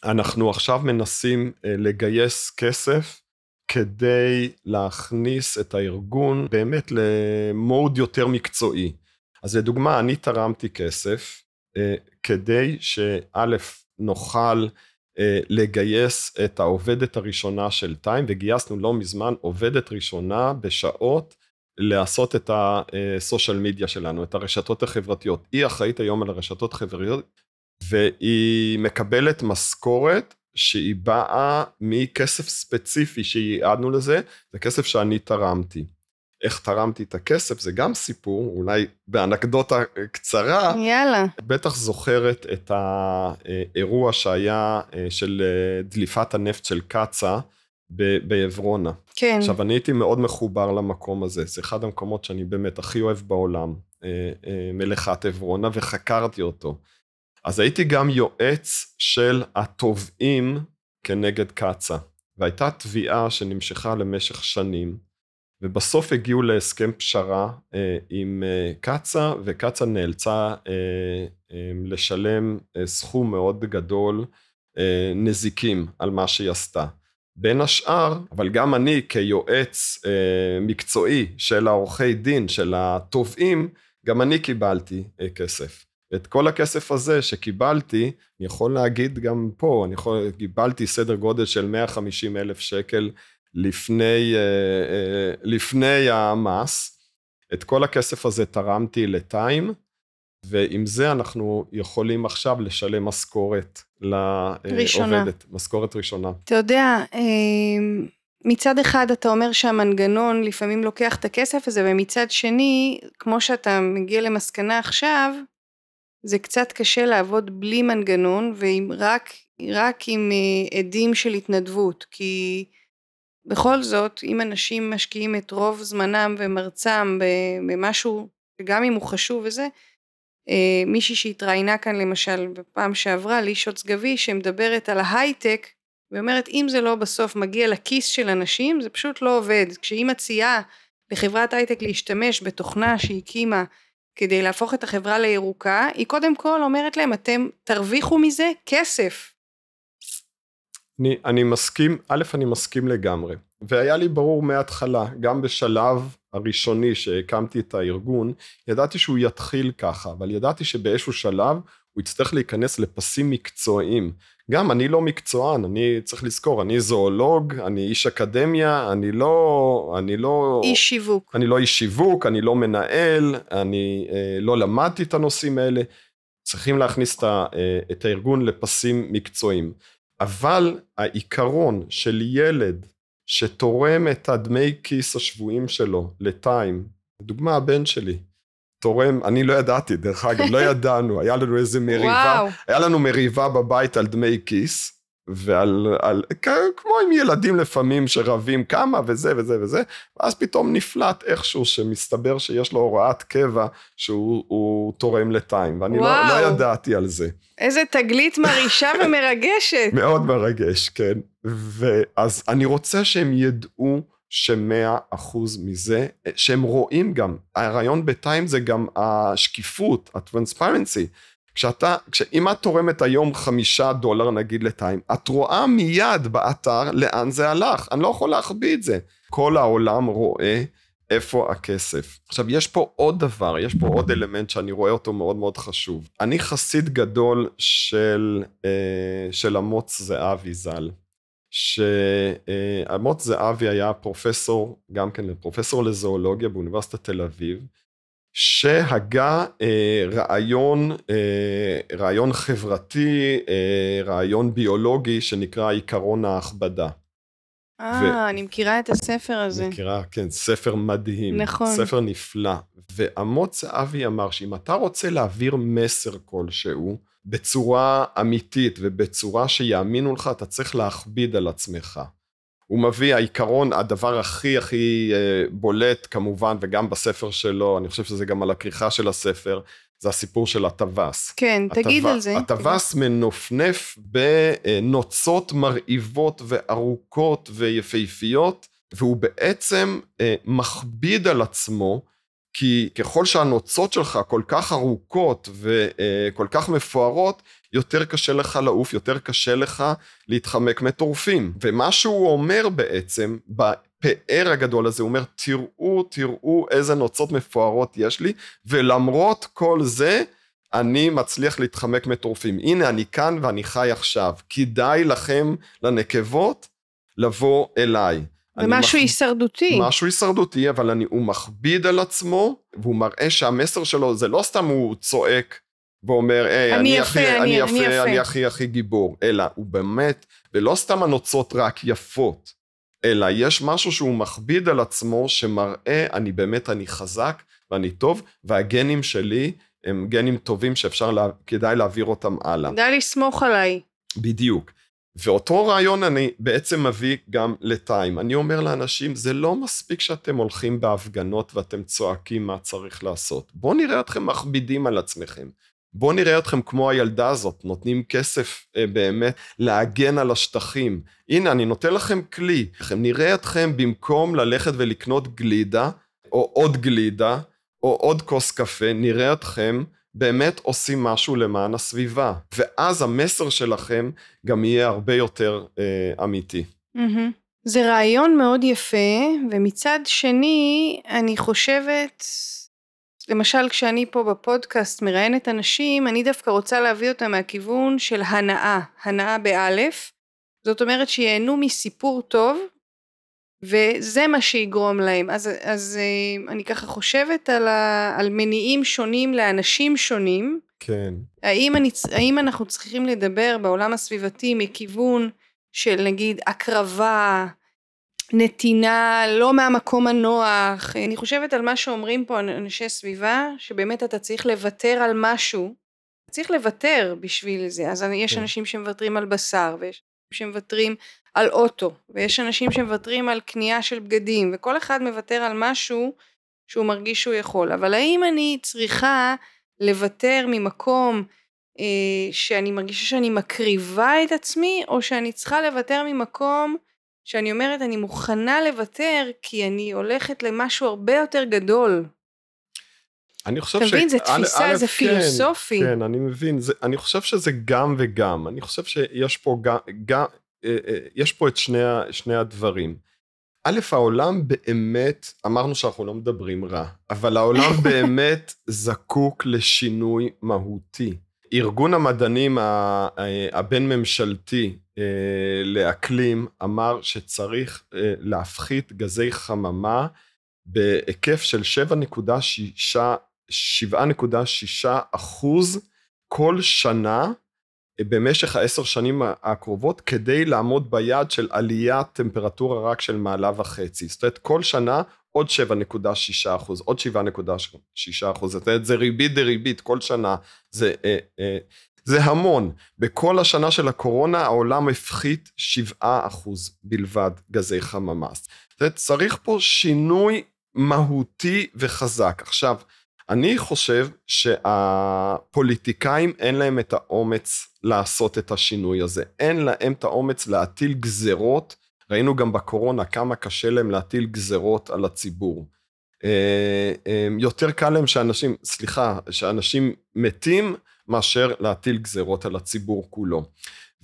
אנחנו עכשיו מנסים לגייס כסף כדי להכניס את הארגון באמת למוד יותר מקצועי. אז לדוגמה, אני תרמתי כסף אה, כדי שא', נוכל אה, לגייס את העובדת הראשונה של טיים, וגייסנו לא מזמן עובדת ראשונה בשעות לעשות את הסושיאל מדיה שלנו, את הרשתות החברתיות. היא אחראית היום על הרשתות החברתיות, והיא מקבלת משכורת שהיא באה מכסף ספציפי שייעדנו לזה, זה כסף שאני תרמתי. איך תרמתי את הכסף זה גם סיפור, אולי באנקדוטה קצרה. יאללה. בטח זוכרת את האירוע שהיה של דליפת הנפט של קצא בעברונה. כן. עכשיו, אני הייתי מאוד מחובר למקום הזה, זה אחד המקומות שאני באמת הכי אוהב בעולם, מלאכת עברונה, וחקרתי אותו. אז הייתי גם יועץ של התובעים כנגד קצא, והייתה תביעה שנמשכה למשך שנים, ובסוף הגיעו להסכם פשרה אה, עם אה, קצא, וקצא נאלצה אה, אה, לשלם אה, סכום מאוד גדול אה, נזיקים על מה שהיא עשתה. בין השאר, אבל גם אני כיועץ אה, מקצועי של העורכי דין, של התובעים, גם אני קיבלתי אה, כסף. את כל הכסף הזה שקיבלתי, אני יכול להגיד גם פה, אני יכול, קיבלתי סדר גודל של 150 אלף שקל לפני, אה, אה, לפני המס. את כל הכסף הזה תרמתי לטיים, ועם זה אנחנו יכולים עכשיו לשלם משכורת לעובדת. משכורת ראשונה. אתה יודע, אה, מצד אחד אתה אומר שהמנגנון לפעמים לוקח את הכסף הזה, ומצד שני, כמו שאתה מגיע למסקנה עכשיו, זה קצת קשה לעבוד בלי מנגנון, ורק רק עם עדים של התנדבות, כי בכל זאת, אם אנשים משקיעים את רוב זמנם ומרצם במשהו, וגם אם הוא חשוב וזה, אה, מישהי שהתראיינה כאן למשל בפעם שעברה, לישוץ גבי, שמדברת על ההייטק, ואומרת אם זה לא בסוף מגיע לכיס של אנשים, זה פשוט לא עובד. כשהיא מציעה לחברת הייטק להשתמש בתוכנה שהיא הקימה כדי להפוך את החברה לירוקה, היא קודם כל אומרת להם, אתם תרוויחו מזה כסף. אני, אני מסכים, א', אני מסכים לגמרי. והיה לי ברור מההתחלה, גם בשלב הראשוני שהקמתי את הארגון, ידעתי שהוא יתחיל ככה, אבל ידעתי שבאיזשהו שלב הוא יצטרך להיכנס לפסים מקצועיים. גם אני לא מקצוען, אני צריך לזכור, אני זואולוג, אני איש אקדמיה, אני לא... אני לא... איש שיווק. אני לא איש שיווק, אני לא מנהל, אני אה, לא למדתי את הנושאים האלה. צריכים להכניס את, ה, אה, את הארגון לפסים מקצועיים. אבל העיקרון של ילד שתורם את הדמי כיס השבויים שלו לטיים, לדוגמה הבן שלי, תורם, אני לא ידעתי, דרך אגב, לא <laughs> ידענו, היה לנו איזה מריבה, וואו. היה לנו מריבה בבית על דמי כיס, ועל, על, כמו עם ילדים לפעמים שרבים כמה וזה וזה וזה, ואז פתאום נפלט איכשהו שמסתבר שיש לו הוראת קבע שהוא תורם לטיים, ואני לא, לא ידעתי על זה. איזה תגלית מרעישה ומרגשת. <laughs> מאוד מרגש, כן. ואז אני רוצה שהם ידעו שמאה אחוז מזה, שהם רואים גם, הרעיון בטיים זה גם השקיפות, הטרנספרנסי. כשאתה, אם את תורמת היום חמישה דולר נגיד לטיים, את רואה מיד באתר לאן זה הלך, אני לא יכול להחביא את זה. כל העולם רואה איפה הכסף. עכשיו, יש פה עוד דבר, יש פה עוד אלמנט שאני רואה אותו מאוד מאוד חשוב. אני חסיד גדול של, אה, של אמוץ זהבי ז"ל. שאמוץ זהבי היה פרופסור, גם כן פרופסור לזואולוגיה באוניברסיטת תל אביב, שהגה אה, רעיון, אה, רעיון חברתי, אה, רעיון ביולוגי שנקרא עיקרון ההכבדה. אה, ו... אני מכירה את הספר הזה. מכירה, כן, ספר מדהים. נכון. ספר נפלא. ואמוץ אבי אמר שאם אתה רוצה להעביר מסר כלשהו, בצורה אמיתית ובצורה שיאמינו לך, אתה צריך להכביד על עצמך. הוא מביא העיקרון, הדבר הכי הכי אה, בולט כמובן, וגם בספר שלו, אני חושב שזה גם על הכריכה של הספר, זה הסיפור של הטווס. כן, הטו... תגיד על זה. הטווס מנופנף בנוצות מרהיבות וארוכות ויפהפיות, והוא בעצם אה, מכביד על עצמו, כי ככל שהנוצות שלך כל כך ארוכות וכל כך מפוארות, יותר קשה לך לעוף, יותר קשה לך להתחמק מטורפים. ומה שהוא אומר בעצם, בפאר הגדול הזה, הוא אומר, תראו, תראו איזה נוצות מפוארות יש לי, ולמרות כל זה, אני מצליח להתחמק מטורפים. הנה, אני כאן ואני חי עכשיו. כדאי לכם, לנקבות, לבוא אליי. ומשהו מח... הישרדותי. משהו הישרדותי, אבל אני, הוא מכביד על עצמו, והוא מראה שהמסר שלו, זה לא סתם הוא צועק ואומר, היי, אני, אני, יפה, הכי, אני, אני, יפה, אני יפה, אני הכי הכי גיבור, אלא הוא באמת, ולא סתם הנוצות רק יפות, אלא יש משהו שהוא מכביד על עצמו, שמראה, אני באמת, אני חזק ואני טוב, והגנים שלי הם גנים טובים שאפשר, לה, כדאי להעביר אותם הלאה. כדאי לסמוך עליי. בדיוק. ואותו רעיון אני בעצם מביא גם לטיים. אני אומר לאנשים, זה לא מספיק שאתם הולכים בהפגנות ואתם צועקים מה צריך לעשות. בואו נראה אתכם מכבידים על עצמכם. בואו נראה אתכם כמו הילדה הזאת, נותנים כסף אה, באמת להגן על השטחים. הנה, אני נותן לכם כלי. נראה אתכם במקום ללכת ולקנות גלידה, או עוד גלידה, או עוד כוס קפה, נראה אתכם באמת עושים משהו למען הסביבה, ואז המסר שלכם גם יהיה הרבה יותר אה, אמיתי. Mm-hmm. זה רעיון מאוד יפה, ומצד שני, אני חושבת, למשל כשאני פה בפודקאסט מראיינת אנשים, אני דווקא רוצה להביא אותם מהכיוון של הנאה, הנאה באלף. זאת אומרת שייהנו מסיפור טוב, וזה מה שיגרום להם. אז, אז אה, אני ככה חושבת על, ה, על מניעים שונים לאנשים שונים. כן. האם, אני, האם אנחנו צריכים לדבר בעולם הסביבתי מכיוון של נגיד הקרבה, נתינה לא מהמקום הנוח. אני חושבת על מה שאומרים פה אנשי סביבה, שבאמת אתה צריך לוותר על משהו. צריך לוותר בשביל זה. אז יש כן. אנשים שמוותרים על בשר, ויש אנשים שמוותרים על אוטו, ויש אנשים שמוותרים על קנייה של בגדים, וכל אחד מוותר על משהו שהוא מרגיש שהוא יכול. אבל האם אני צריכה לוותר ממקום אה, שאני מרגישה שאני מקריבה את עצמי, או שאני צריכה לוותר ממקום שאני אומרת אני מוכנה לוותר כי אני הולכת למשהו הרבה יותר גדול. אני חושב ש... אתה מבין, זה תפיסה, א', זה כן, פילוסופי. כן, אני מבין. זה, אני חושב שזה גם וגם. אני חושב שיש פה גם... גם יש פה את שני, שני הדברים. א', העולם באמת, אמרנו שאנחנו לא מדברים רע, אבל העולם <laughs> באמת זקוק לשינוי מהותי. ארגון המדענים הבין-ממשלתי אה, לאקלים אמר שצריך אה, להפחית גזי חממה בהיקף של 7.6 אחוז כל שנה במשך העשר שנים הקרובות כדי לעמוד ביעד של עליית טמפרטורה רק של מעלה וחצי. זאת אומרת כל שנה עוד 7.6 אחוז, עוד 7.6 אחוז, זאת אומרת זה ריבית דריבית כל שנה, זה, אה, אה, זה המון. בכל השנה של הקורונה העולם הפחית 7 אחוז בלבד גזי חממה. זאת אומרת צריך פה שינוי מהותי וחזק. עכשיו, אני חושב שהפוליטיקאים אין להם את האומץ לעשות את השינוי הזה. אין להם את האומץ להטיל גזרות. ראינו גם בקורונה כמה קשה להם להטיל גזרות על הציבור. אה, אה, יותר קל להם שאנשים, סליחה, שאנשים מתים מאשר להטיל גזרות על הציבור כולו.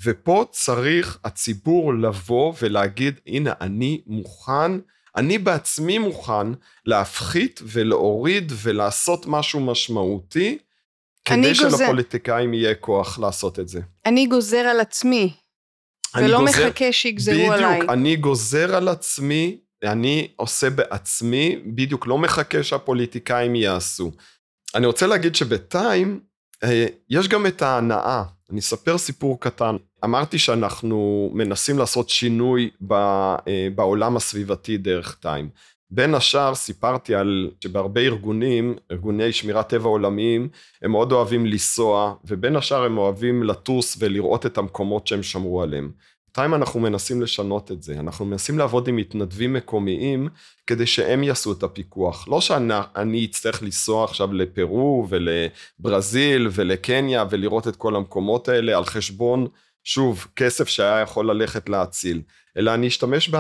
ופה צריך הציבור לבוא ולהגיד, הנה, אני מוכן אני בעצמי מוכן להפחית ולהוריד ולעשות משהו משמעותי, כדי שלפוליטיקאים יהיה כוח לעשות את זה. אני גוזר על עצמי, ולא גוזר, מחכה שיגזרו בדיוק, עליי. בדיוק, אני גוזר על עצמי, אני עושה בעצמי, בדיוק לא מחכה שהפוליטיקאים יעשו. אני רוצה להגיד שבטיים, אה, יש גם את ההנאה. אני אספר סיפור קטן. אמרתי שאנחנו מנסים לעשות שינוי אה, בעולם הסביבתי דרך טיים. בין השאר סיפרתי על שבהרבה ארגונים, ארגוני שמירת טבע עולמיים, הם מאוד אוהבים לנסוע, ובין השאר הם אוהבים לטוס ולראות את המקומות שהם שמרו עליהם. בינתיים אנחנו מנסים לשנות את זה, אנחנו מנסים לעבוד עם מתנדבים מקומיים כדי שהם יעשו את הפיקוח. לא שאני אצטרך לנסוע עכשיו לפרו ולברזיל ולקניה ולראות את כל המקומות האלה על חשבון, שוב, כסף שהיה יכול ללכת להציל, אלא אני אשתמש,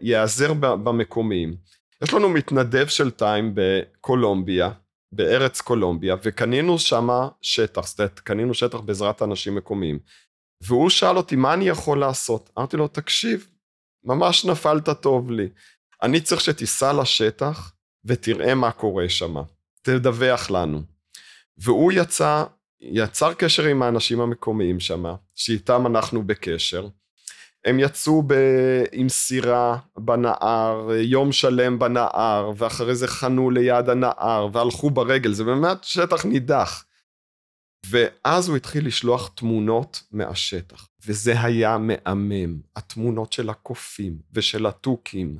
ייעזר במקומיים. יש לנו מתנדב של טיים בקולומביה, בארץ קולומביה, וקנינו שם שטח, זאת אומרת, קנינו שטח בעזרת אנשים מקומיים. והוא שאל אותי, מה אני יכול לעשות? אמרתי לו, תקשיב, ממש נפלת טוב לי. אני צריך שתיסע לשטח ותראה מה קורה שם. תדווח לנו. והוא יצא, יצר קשר עם האנשים המקומיים שם, שאיתם אנחנו בקשר. הם יצאו ב... עם סירה בנהר, יום שלם בנהר, ואחרי זה חנו ליד הנהר, והלכו ברגל, זה באמת שטח נידח. ואז הוא התחיל לשלוח תמונות מהשטח, וזה היה מהמם, התמונות של הקופים ושל התוכים,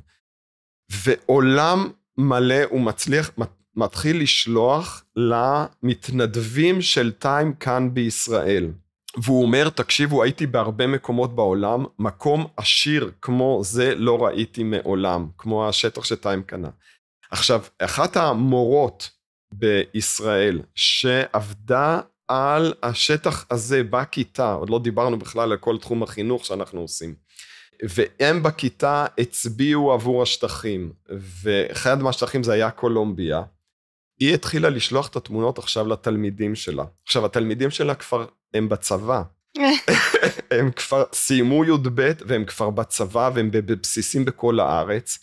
ועולם מלא הוא מצליח, מתחיל לשלוח למתנדבים של טיים כאן בישראל. והוא אומר, תקשיבו, הייתי בהרבה מקומות בעולם, מקום עשיר כמו זה לא ראיתי מעולם, כמו השטח שטיים קנה. עכשיו, אחת המורות בישראל שעבדה על השטח הזה בכיתה, עוד לא דיברנו בכלל על כל תחום החינוך שאנחנו עושים. והם בכיתה הצביעו עבור השטחים, ואחד מהשטחים זה היה קולומביה, היא התחילה לשלוח את התמונות עכשיו לתלמידים שלה. עכשיו, התלמידים שלה כבר, הם בצבא. <laughs> הם כבר סיימו י"ב והם כבר בצבא והם בבסיסים בכל הארץ.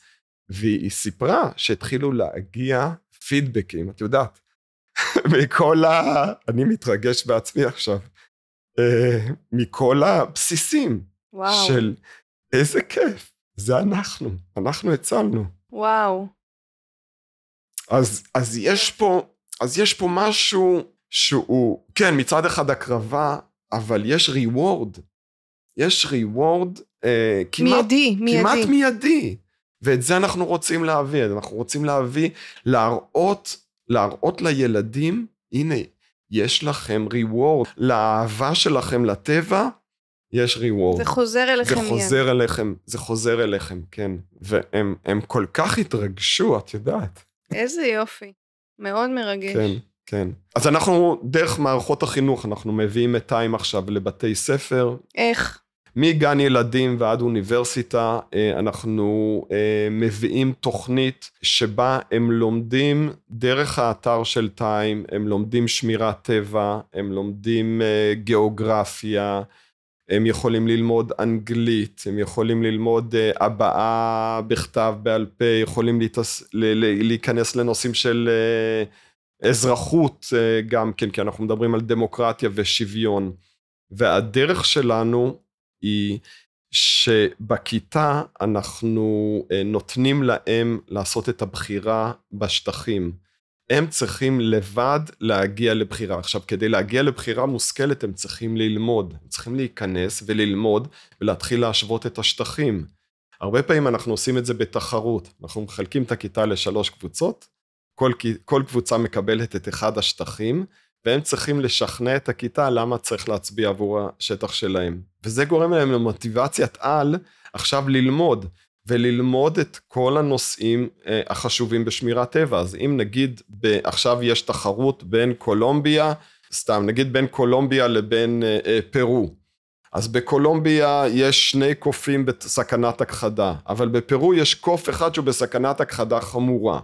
והיא סיפרה שהתחילו להגיע פידבקים, את יודעת, מכל ה... אני מתרגש בעצמי עכשיו. אה, מכל הבסיסים. וואו. של איזה כיף, זה אנחנו, אנחנו הצלנו. וואו. אז, אז יש פה, אז יש פה משהו שהוא, כן, מצד אחד הקרבה, אבל יש ריוורד. יש ריוורד אה, כמעט, מיידי, מיידי. כמעט מיידי. ואת זה אנחנו רוצים להביא, אנחנו רוצים להביא, להראות, להראות לילדים, הנה, יש לכם ריוורד, לאהבה שלכם לטבע, יש ריוורד. זה חוזר אליכם. זה חוזר מיד. אליכם, זה חוזר אליכם, כן. והם כל כך התרגשו, את יודעת. איזה יופי, מאוד מרגש. כן, כן. אז אנחנו, דרך מערכות החינוך, אנחנו מביאים את טיים עכשיו לבתי ספר. איך? מגן ילדים ועד אוניברסיטה, אה, אנחנו אה, מביאים תוכנית שבה הם לומדים דרך האתר של טיים, הם לומדים שמירת טבע, הם לומדים אה, גיאוגרפיה, הם יכולים ללמוד אנגלית, הם יכולים ללמוד הבעה בכתב בעל פה, יכולים להתס... להיכנס לנושאים של אזרחות גם כן, כי אנחנו מדברים על דמוקרטיה ושוויון. והדרך שלנו היא שבכיתה אנחנו אה, נותנים להם לעשות את הבחירה בשטחים. הם צריכים לבד להגיע לבחירה. עכשיו, כדי להגיע לבחירה מושכלת, הם צריכים ללמוד. הם צריכים להיכנס וללמוד ולהתחיל להשוות את השטחים. הרבה פעמים אנחנו עושים את זה בתחרות. אנחנו מחלקים את הכיתה לשלוש קבוצות, כל, כל קבוצה מקבלת את אחד השטחים, והם צריכים לשכנע את הכיתה למה צריך להצביע עבור השטח שלהם. וזה גורם להם למוטיבציית על עכשיו ללמוד, וללמוד את כל הנושאים אה, החשובים בשמירת טבע. אז אם נגיד עכשיו יש תחרות בין קולומביה, סתם נגיד בין קולומביה לבין אה, אה, פרו. אז בקולומביה יש שני קופים בסכנת הכחדה, אבל בפרו יש קוף אחד שהוא בסכנת הכחדה חמורה.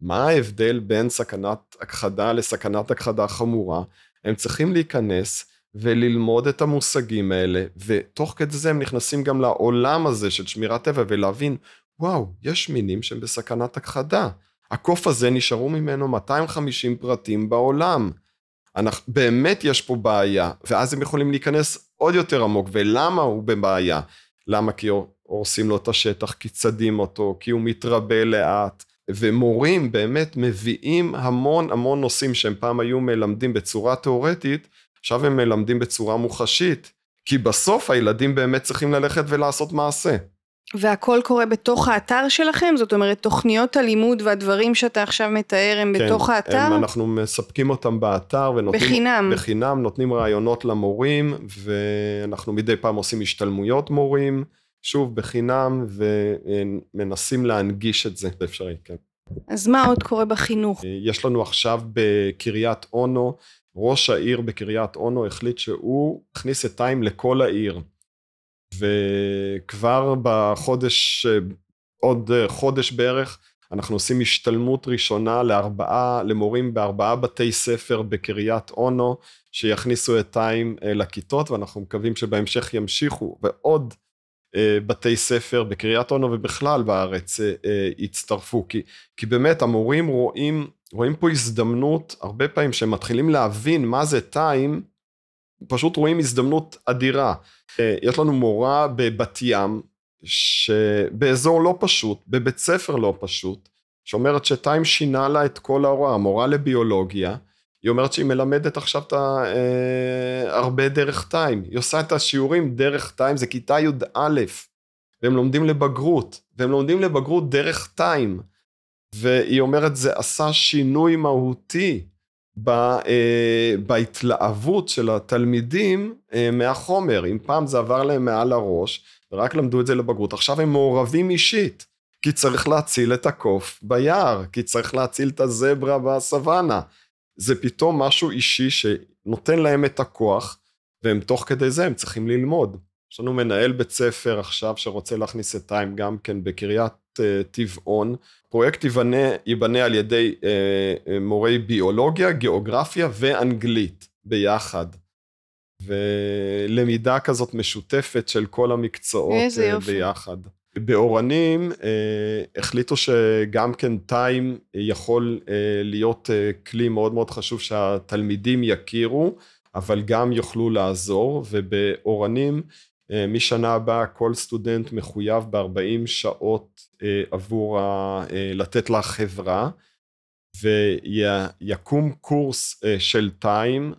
מה ההבדל בין סכנת הכחדה לסכנת הכחדה חמורה? הם צריכים להיכנס וללמוד את המושגים האלה, ותוך כדי זה הם נכנסים גם לעולם הזה של שמירת טבע ולהבין, וואו, יש מינים שהם בסכנת הכחדה. הקוף הזה נשארו ממנו 250 פרטים בעולם. אנחנו, באמת יש פה בעיה, ואז הם יכולים להיכנס עוד יותר עמוק, ולמה הוא בבעיה? למה? כי הורסים לו את השטח, כי צדים אותו, כי הוא מתרבה לאט, ומורים באמת מביאים המון המון נושאים שהם פעם היו מלמדים בצורה תיאורטית, עכשיו הם מלמדים בצורה מוחשית, כי בסוף הילדים באמת צריכים ללכת ולעשות מעשה. והכל קורה בתוך האתר שלכם? זאת אומרת, תוכניות הלימוד והדברים שאתה עכשיו מתאר הם כן, בתוך האתר? כן, אנחנו מספקים אותם באתר ונותנים... בחינם. בחינם, נותנים רעיונות למורים, ואנחנו מדי פעם עושים השתלמויות מורים. שוב, בחינם, ומנסים להנגיש את זה, זה אפשרי, כן. אז מה עוד קורה בחינוך? יש לנו עכשיו בקריית אונו, ראש העיר בקריית אונו החליט שהוא הכניס את טיים לכל העיר. וכבר בחודש, עוד חודש בערך, אנחנו עושים השתלמות ראשונה לארבעה, למורים בארבעה בתי ספר בקריית אונו, שיכניסו את טיים לכיתות, ואנחנו מקווים שבהמשך ימשיכו, ועוד אה, בתי ספר בקריית אונו ובכלל בארץ אה, אה, יצטרפו, כי, כי באמת המורים רואים, רואים פה הזדמנות, הרבה פעמים שהם מתחילים להבין מה זה טיים, פשוט רואים הזדמנות אדירה. יש לנו מורה בבת ים, שבאזור לא פשוט, בבית ספר לא פשוט, שאומרת שטיים שינה לה את כל ההוראה, מורה לביולוגיה, היא אומרת שהיא מלמדת עכשיו את ה... אה, הרבה דרך טיים. היא עושה את השיעורים דרך טיים, זה כיתה י"א, והם לומדים לבגרות, והם לומדים לבגרות דרך טיים. והיא אומרת, זה עשה שינוי מהותי ב, אה, בהתלהבות של התלמידים אה, מהחומר. אם פעם זה עבר להם מעל הראש, ורק למדו את זה לבגרות, עכשיו הם מעורבים אישית. כי צריך להציל את הקוף ביער, כי צריך להציל את הזברה בסוואנה. זה פתאום משהו אישי שנותן להם את הכוח, והם תוך כדי זה הם צריכים ללמוד. יש לנו מנהל בית ספר עכשיו שרוצה להכניס את טיים גם כן בקריית פרויקט טבעון. פרויקט ייבנה, ייבנה על ידי מורי ביולוגיה, גיאוגרפיה ואנגלית ביחד. ולמידה כזאת משותפת של כל המקצועות ביחד. באורנים אה, החליטו שגם כן טיים יכול אה, להיות אה, כלי מאוד מאוד חשוב שהתלמידים יכירו, אבל גם יוכלו לעזור, ובאורנים משנה הבאה כל סטודנט מחויב ב-40 שעות עבור ה... לתת לחברה, ויקום קורס של טיים,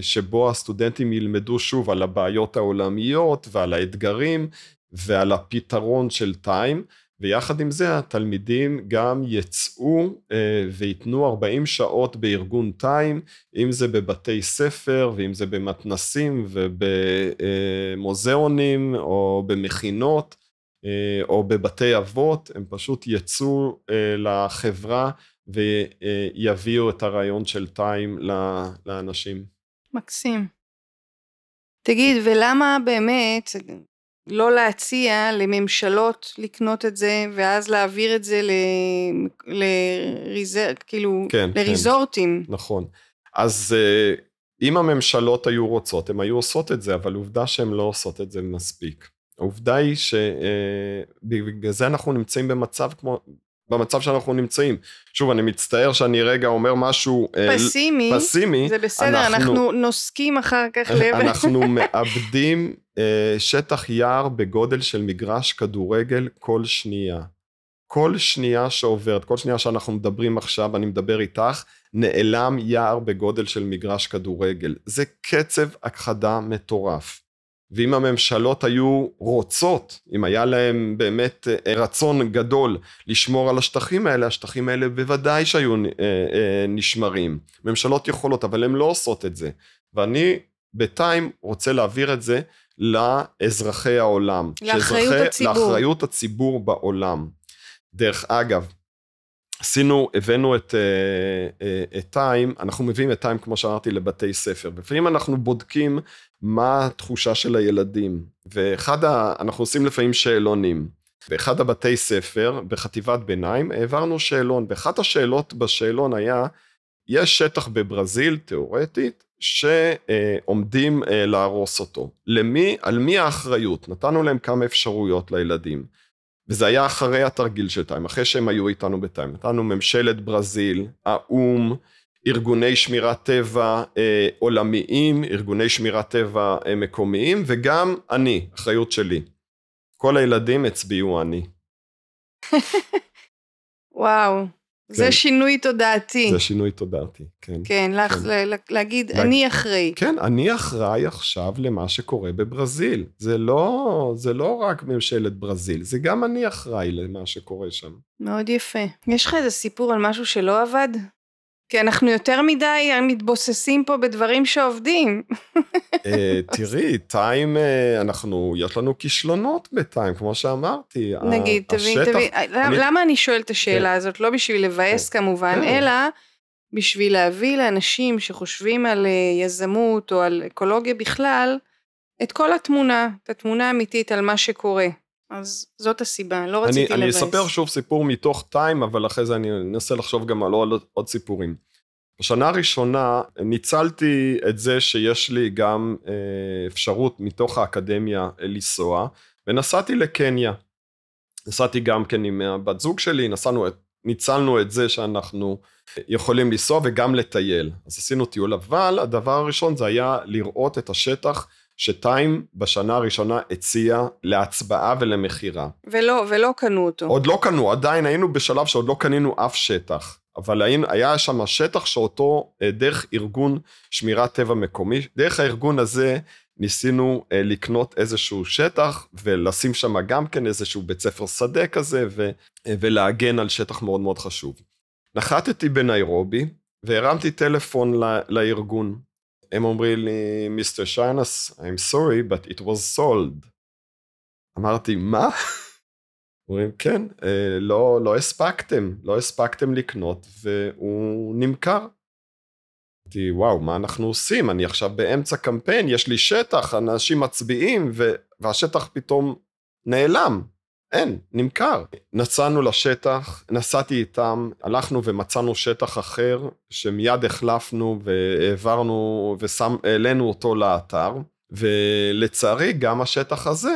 שבו הסטודנטים ילמדו שוב על הבעיות העולמיות ועל האתגרים, ועל הפתרון של טיים, ויחד עם זה התלמידים גם יצאו אה, וייתנו 40 שעות בארגון טיים, אם זה בבתי ספר ואם זה במתנסים ובמוזיאונים או במכינות אה, או בבתי אבות, הם פשוט יצאו אה, לחברה ויביאו את הרעיון של טיים לאנשים. מקסים. תגיד, ולמה באמת, לא להציע לממשלות לקנות את זה, ואז להעביר את זה ל... לריזר... כאילו, כן, כן. לריזורטים. כן, נכון. אז אה, אם הממשלות היו רוצות, הן היו עושות את זה, אבל עובדה שהן לא עושות את זה מספיק. העובדה היא שבגלל אה, זה אנחנו נמצאים במצב כמו, במצב שאנחנו נמצאים. שוב, אני מצטער שאני רגע אומר משהו אה, פסימי, פסימי. זה בסדר, אנחנו, אנחנו נוסקים אחר כך <laughs> לב. אנחנו מאבדים אה, שטח יער בגודל של מגרש כדורגל כל שנייה. כל שנייה שעוברת, כל שנייה שאנחנו מדברים עכשיו, אני מדבר איתך, נעלם יער בגודל של מגרש כדורגל. זה קצב הכחדה מטורף. ואם הממשלות היו רוצות, אם היה להם באמת אה, רצון גדול לשמור על השטחים האלה, השטחים האלה בוודאי שהיו אה, נשמרים. ממשלות יכולות, אבל הן לא עושות את זה. ואני בינתיים רוצה להעביר את זה לאזרחי העולם. לאחריות שאזרחי, הציבור. לאחריות הציבור בעולם. דרך אגב, עשינו, הבאנו את, אה, אה, טיים, אנחנו מביאים את טיים, כמו שאמרתי, לבתי ספר. לפעמים אנחנו בודקים מה התחושה של הילדים, ואחד ה... אנחנו עושים לפעמים שאלונים. באחד הבתי ספר, בחטיבת ביניים, העברנו שאלון, ואחת השאלות בשאלון היה, יש שטח בברזיל, תיאורטית, שעומדים אה, להרוס אותו. למי, על מי האחריות? נתנו להם כמה אפשרויות לילדים. וזה היה אחרי התרגיל של טיים, אחרי שהם היו איתנו בטיים. נתנו ממשלת ברזיל, האו"ם, ארגוני שמירת טבע אה, עולמיים, ארגוני שמירת טבע אה, מקומיים, וגם אני, אחריות שלי. כל הילדים הצביעו אני. <laughs> וואו. זה כן. שינוי תודעתי. זה שינוי תודעתי, כן. כן, לך, כן. להגיד, לה... אני אחראי. כן, אני אחראי עכשיו למה שקורה בברזיל. זה לא, זה לא רק ממשלת ברזיל, זה גם אני אחראי למה שקורה שם. מאוד יפה. יש לך איזה סיפור על משהו שלא עבד? כי אנחנו יותר מדי מתבוססים פה בדברים שעובדים. אה, תראי, טיים, אה, אנחנו, יש לנו כישלונות בטיים, כמו שאמרתי. נגיד, תבין, תבין, למה אני שואל את השאלה כן. הזאת? לא בשביל לבאס כן. כמובן, כן. אלא בשביל להביא לאנשים שחושבים על אה, יזמות או על אקולוגיה בכלל, את כל התמונה, את התמונה האמיתית על מה שקורה. אז זאת הסיבה, לא רציתי לבאס. אני אספר שוב סיפור מתוך טיים, אבל אחרי זה אני אנסה לחשוב גם על עוד, עוד סיפורים. בשנה הראשונה ניצלתי את זה שיש לי גם אה, אפשרות מתוך האקדמיה לנסוע, ונסעתי לקניה. נסעתי גם כן עם הבת זוג שלי, נסענו, ניצלנו את זה שאנחנו יכולים לנסוע וגם לטייל. אז עשינו טיול, אבל הדבר הראשון זה היה לראות את השטח שטיים בשנה הראשונה הציע להצבעה ולמכירה. ולא, ולא קנו אותו. עוד לא קנו, עדיין היינו בשלב שעוד לא קנינו אף שטח. אבל היה שם שטח שאותו אה, דרך ארגון שמירת טבע מקומי, דרך הארגון הזה ניסינו אה, לקנות איזשהו שטח ולשים שם גם כן איזשהו בית ספר שדה כזה ו, אה, ולהגן על שטח מאוד מאוד חשוב. נחתתי בניירובי והרמתי טלפון לארגון. הם אומרים לי, מיסטר שיינס, I'm sorry, but it was sold. אמרתי, מה? <laughs> אומרים, כן, אה, לא, לא הספקתם, לא הספקתם לקנות, והוא נמכר. אמרתי, וואו, מה אנחנו עושים? אני עכשיו באמצע קמפיין, יש לי שטח, אנשים מצביעים, ו... והשטח פתאום נעלם. אין, נמכר. נסענו לשטח, נסעתי איתם, הלכנו ומצאנו שטח אחר, שמיד החלפנו והעברנו והעלינו אותו לאתר, ולצערי גם השטח הזה,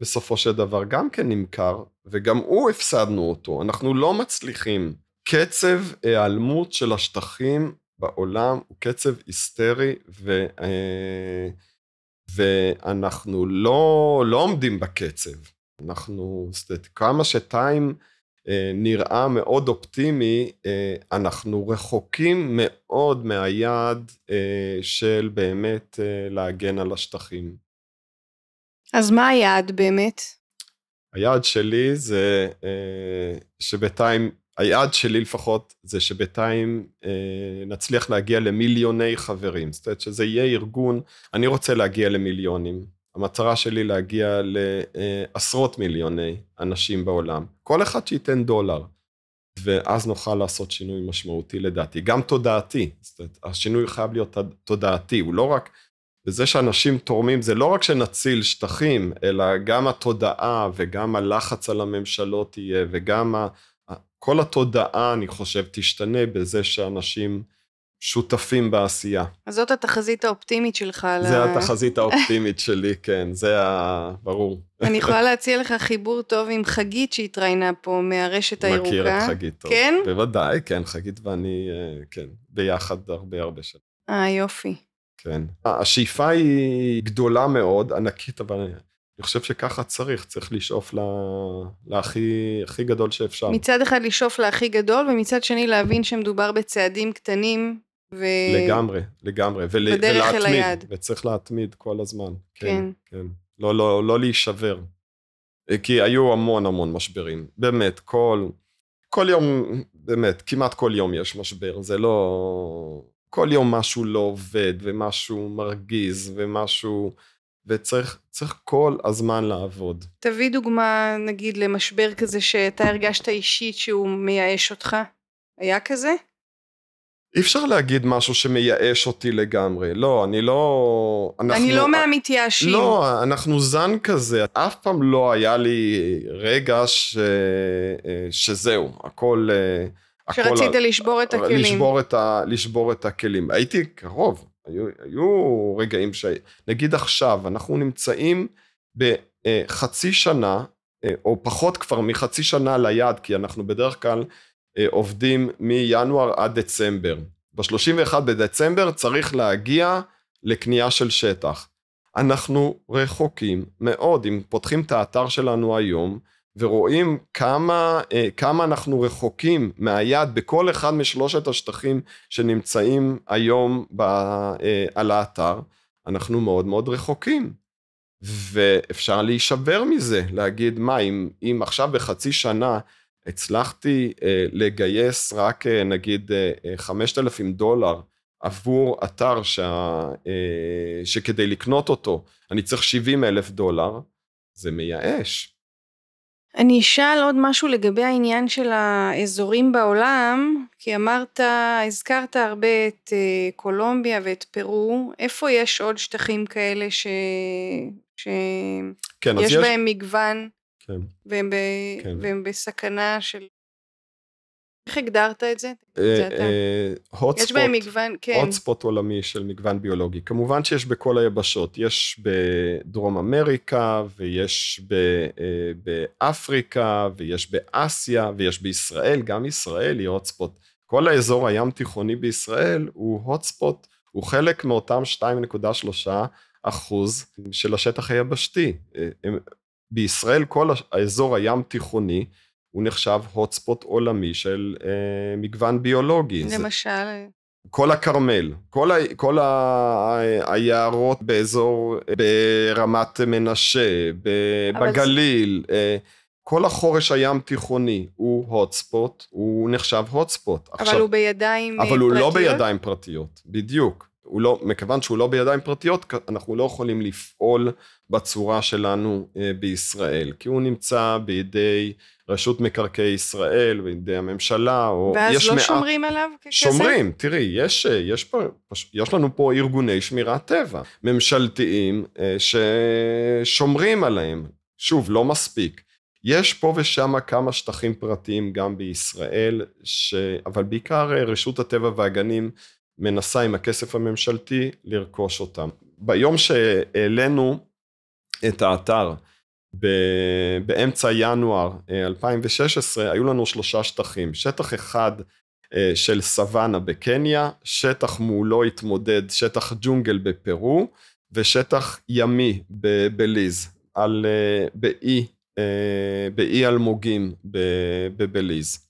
בסופו של דבר גם כן נמכר, וגם הוא הפסדנו אותו, אנחנו לא מצליחים. קצב היעלמות של השטחים בעולם הוא קצב היסטרי, ו, אה, ואנחנו לא, לא עומדים בקצב. אנחנו, כמה שטיים אה, נראה מאוד אופטימי, אה, אנחנו רחוקים מאוד מהיעד אה, של באמת להגן על השטחים. אז מה היעד באמת? היעד שלי זה שבינתיים, היעד שלי לפחות, זה שבינתיים אה, נצליח להגיע למיליוני חברים. זאת אומרת שזה יהיה ארגון, אני רוצה להגיע למיליונים. המטרה שלי להגיע לעשרות מיליוני אנשים בעולם. כל אחד שייתן דולר, ואז נוכל לעשות שינוי משמעותי לדעתי. גם תודעתי, זאת אומרת, השינוי חייב להיות תודעתי, הוא לא רק... בזה שאנשים תורמים, זה לא רק שנציל שטחים, אלא גם התודעה וגם הלחץ על הממשלות יהיה, וגם ה... כל התודעה, אני חושב, תשתנה בזה שאנשים שותפים בעשייה. אז זאת התחזית האופטימית שלך. זה לה... התחזית האופטימית שלי, <laughs> כן, זה ה... ברור. אני יכולה להציע לך חיבור טוב עם חגית שהתראיינה פה מהרשת הירוקה. מכיר את חגית טוב. כן? בוודאי, כן, חגית ואני, אה, כן, ביחד הרבה הרבה שנים. אה, יופי. כן. השאיפה היא גדולה מאוד, ענקית, אבל אני חושב שככה צריך, צריך לשאוף לה, להכי הכי גדול שאפשר. מצד אחד לשאוף להכי גדול, ומצד שני להבין שמדובר בצעדים קטנים ו... לגמרי, לגמרי. ול... בדרך ולהתמיד, אל היעד. וצריך להתמיד כל הזמן. כן. כן. כן. לא, לא, לא להישבר. כי היו המון המון משברים. באמת, כל, כל יום, באמת, כמעט כל יום יש משבר. זה לא... כל יום משהו לא עובד, ומשהו מרגיז, ומשהו... וצריך כל הזמן לעבוד. תביא דוגמה, נגיד, למשבר כזה שאתה הרגשת אישית שהוא מייאש אותך. היה כזה? אי אפשר להגיד משהו שמייאש אותי לגמרי. לא, אני לא... אנחנו, אני לא מהמתייאשים. לא, אנחנו זן כזה. אף פעם לא היה לי רגע ש... שזהו, הכל... שרצית הכל... לשבור את הכלים. לשבור את, ה... לשבור את הכלים. הייתי קרוב, היו, היו רגעים ש... נגיד עכשיו, אנחנו נמצאים בחצי שנה, או פחות כבר מחצי שנה ליד, כי אנחנו בדרך כלל עובדים מינואר עד דצמבר. ב-31 בדצמבר צריך להגיע לקנייה של שטח. אנחנו רחוקים מאוד, אם פותחים את האתר שלנו היום, ורואים כמה, כמה אנחנו רחוקים מהיד בכל אחד משלושת השטחים שנמצאים היום ב, על האתר, אנחנו מאוד מאוד רחוקים. ואפשר להישבר מזה, להגיד, מה, אם, אם עכשיו בחצי שנה הצלחתי אה, לגייס רק אה, נגיד אה, 5,000 דולר עבור אתר שה, אה, שכדי לקנות אותו אני צריך 70 אלף דולר, זה מייאש. אני אשאל עוד משהו לגבי העניין של האזורים בעולם, כי אמרת, הזכרת הרבה את אה, קולומביה ואת פרו, איפה יש עוד שטחים כאלה ש... שיש כן, יש בהם מגוון כן. והם, ב... כן. והם בסכנה של... איך הגדרת את זה? הוטספוט, יש בהם מגוון, כן. הוטספוט עולמי של מגוון ביולוגי. כמובן שיש בכל היבשות, יש בדרום אמריקה, ויש אה, באפריקה, ויש באסיה, ויש בישראל, גם ישראל היא הוטספוט. כל האזור הים תיכוני בישראל הוא הוטספוט, הוא חלק מאותם 2.3 אחוז של השטח היבשתי. אה, בישראל כל האזור הים תיכוני הוא נחשב הוטספוט עולמי של אה, מגוון ביולוגי. למשל? זה, כל הכרמל, כל, ה, כל ה, היערות באזור, ברמת מנשה, ב, בגליל, זה... אה, כל החורש הים תיכוני הוא הוטספוט, הוא נחשב הוטספוט. אבל עכשיו, הוא בידיים אבל פרטיות? אבל הוא לא בידיים פרטיות, בדיוק. הוא לא, מכיוון שהוא לא בידיים פרטיות, אנחנו לא יכולים לפעול בצורה שלנו אה, בישראל, כי הוא נמצא בידי רשות מקרקעי ישראל, בידי הממשלה, או ואז יש לא מעט... שומרים עליו ככזה? שומרים, תראי, יש, אה, יש, פה, יש לנו פה ארגוני שמירת טבע, ממשלתיים, אה, ששומרים עליהם. שוב, לא מספיק. יש פה ושם כמה שטחים פרטיים גם בישראל, ש... אבל בעיקר רשות הטבע והגנים מנסה עם הכסף הממשלתי לרכוש אותם. ביום שהעלינו את האתר, באמצע ינואר 2016, אה, היו לנו שלושה שטחים. שטח אחד אה, של סוואנה בקניה, שטח מולו התמודד שטח ג'ונגל בפרו, ושטח ימי בבליז, על, אה, באי, באי אלמוגים בבליז.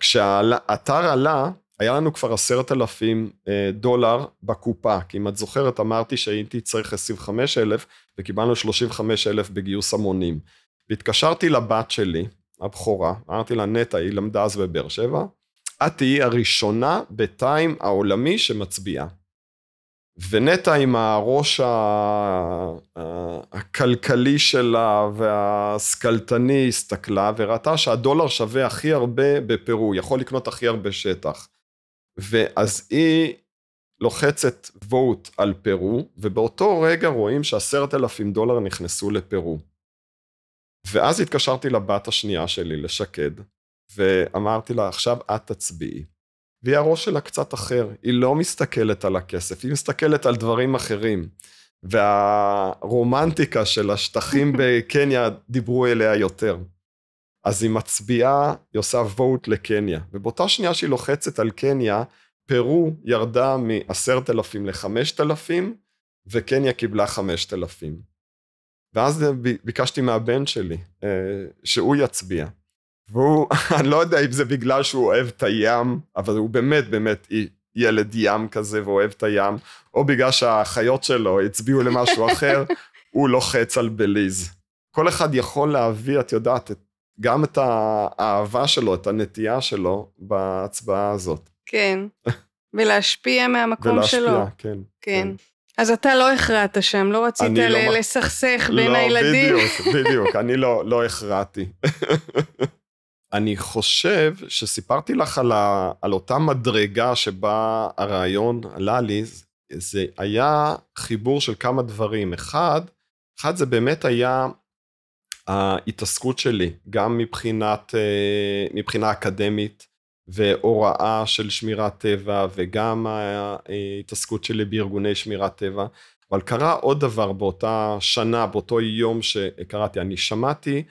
כשהאתר עלה, היה לנו כבר עשרת אלפים דולר בקופה, כי אם את זוכרת אמרתי שהייתי צריך 25 אלף וקיבלנו 35 אלף בגיוס המונים. והתקשרתי לבת שלי, הבכורה, אמרתי לה נטע, היא למדה אז בבאר שבע, את תהיי הראשונה בטיים העולמי שמצביעה. ונטע עם הראש הכלכלי שלה והסקלטני הסתכלה וראתה שהדולר שווה הכי הרבה בפרו, יכול לקנות הכי הרבה שטח. ואז היא לוחצת vote על פרו, ובאותו רגע רואים שעשרת אלפים דולר נכנסו לפרו. ואז התקשרתי לבת השנייה שלי, לשקד, ואמרתי לה, עכשיו את תצביעי. והיא הראש שלה קצת אחר, היא לא מסתכלת על הכסף, היא מסתכלת על דברים אחרים. והרומנטיקה של השטחים <laughs> בקניה דיברו אליה יותר. אז היא מצביעה, היא עושה vote לקניה, ובאותה שנייה שהיא לוחצת על קניה, פרו ירדה מ-10,000 ל-5,000, וקניה קיבלה 5,000. ואז ביקשתי מהבן שלי, אה, שהוא יצביע. והוא, <laughs> אני לא יודע אם זה בגלל שהוא אוהב את הים, אבל הוא באמת באמת ילד ים כזה ואוהב את הים, או בגלל שהאחיות שלו הצביעו למשהו אחר, <laughs> הוא לוחץ על בליז. כל אחד יכול להביא, את יודעת, גם את האהבה שלו, את הנטייה שלו בהצבעה הזאת. כן, ולהשפיע מהמקום ולהשפיע, שלו. ולהשפיע, כן, כן. כן. אז אתה לא הכרעת שם, לא רצית לא ל- לסכסך בין לא, הילדים. לא, בדיוק, <laughs> בדיוק, אני לא, לא הכרעתי. <laughs> אני חושב שסיפרתי לך על, ה, על אותה מדרגה שבה הרעיון עלה לי, זה היה חיבור של כמה דברים. אחד, אחד זה באמת היה ההתעסקות שלי, גם מבחינת, אה, מבחינה אקדמית והוראה של שמירת טבע וגם ההתעסקות שלי בארגוני שמירת טבע. אבל קרה עוד דבר באותה שנה, באותו יום שקראתי, אני שמעתי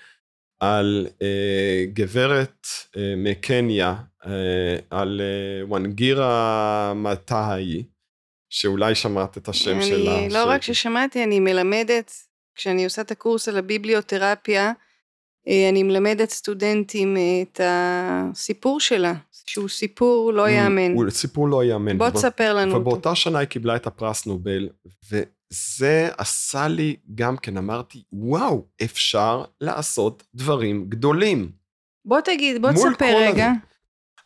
על אה, גברת אה, מקניה, אה, על אה, וונגירה מטאי, שאולי שמעת את השם אני, שלה. אני לא ש... רק ששמעתי, אני מלמדת, כשאני עושה את הקורס על הביבליותרפיה, אה, אני מלמדת סטודנטים אה, את הסיפור שלה, שהוא סיפור לא יאמן. הוא סיפור לא יאמן. בוא תספר לנו אותו. ובאותה שנה היא קיבלה את הפרס נובל, וזה עשה לי גם כן, אמרתי, וואו, אפשר לעשות דברים גדולים. בוא תגיד, בוא תספר רגע.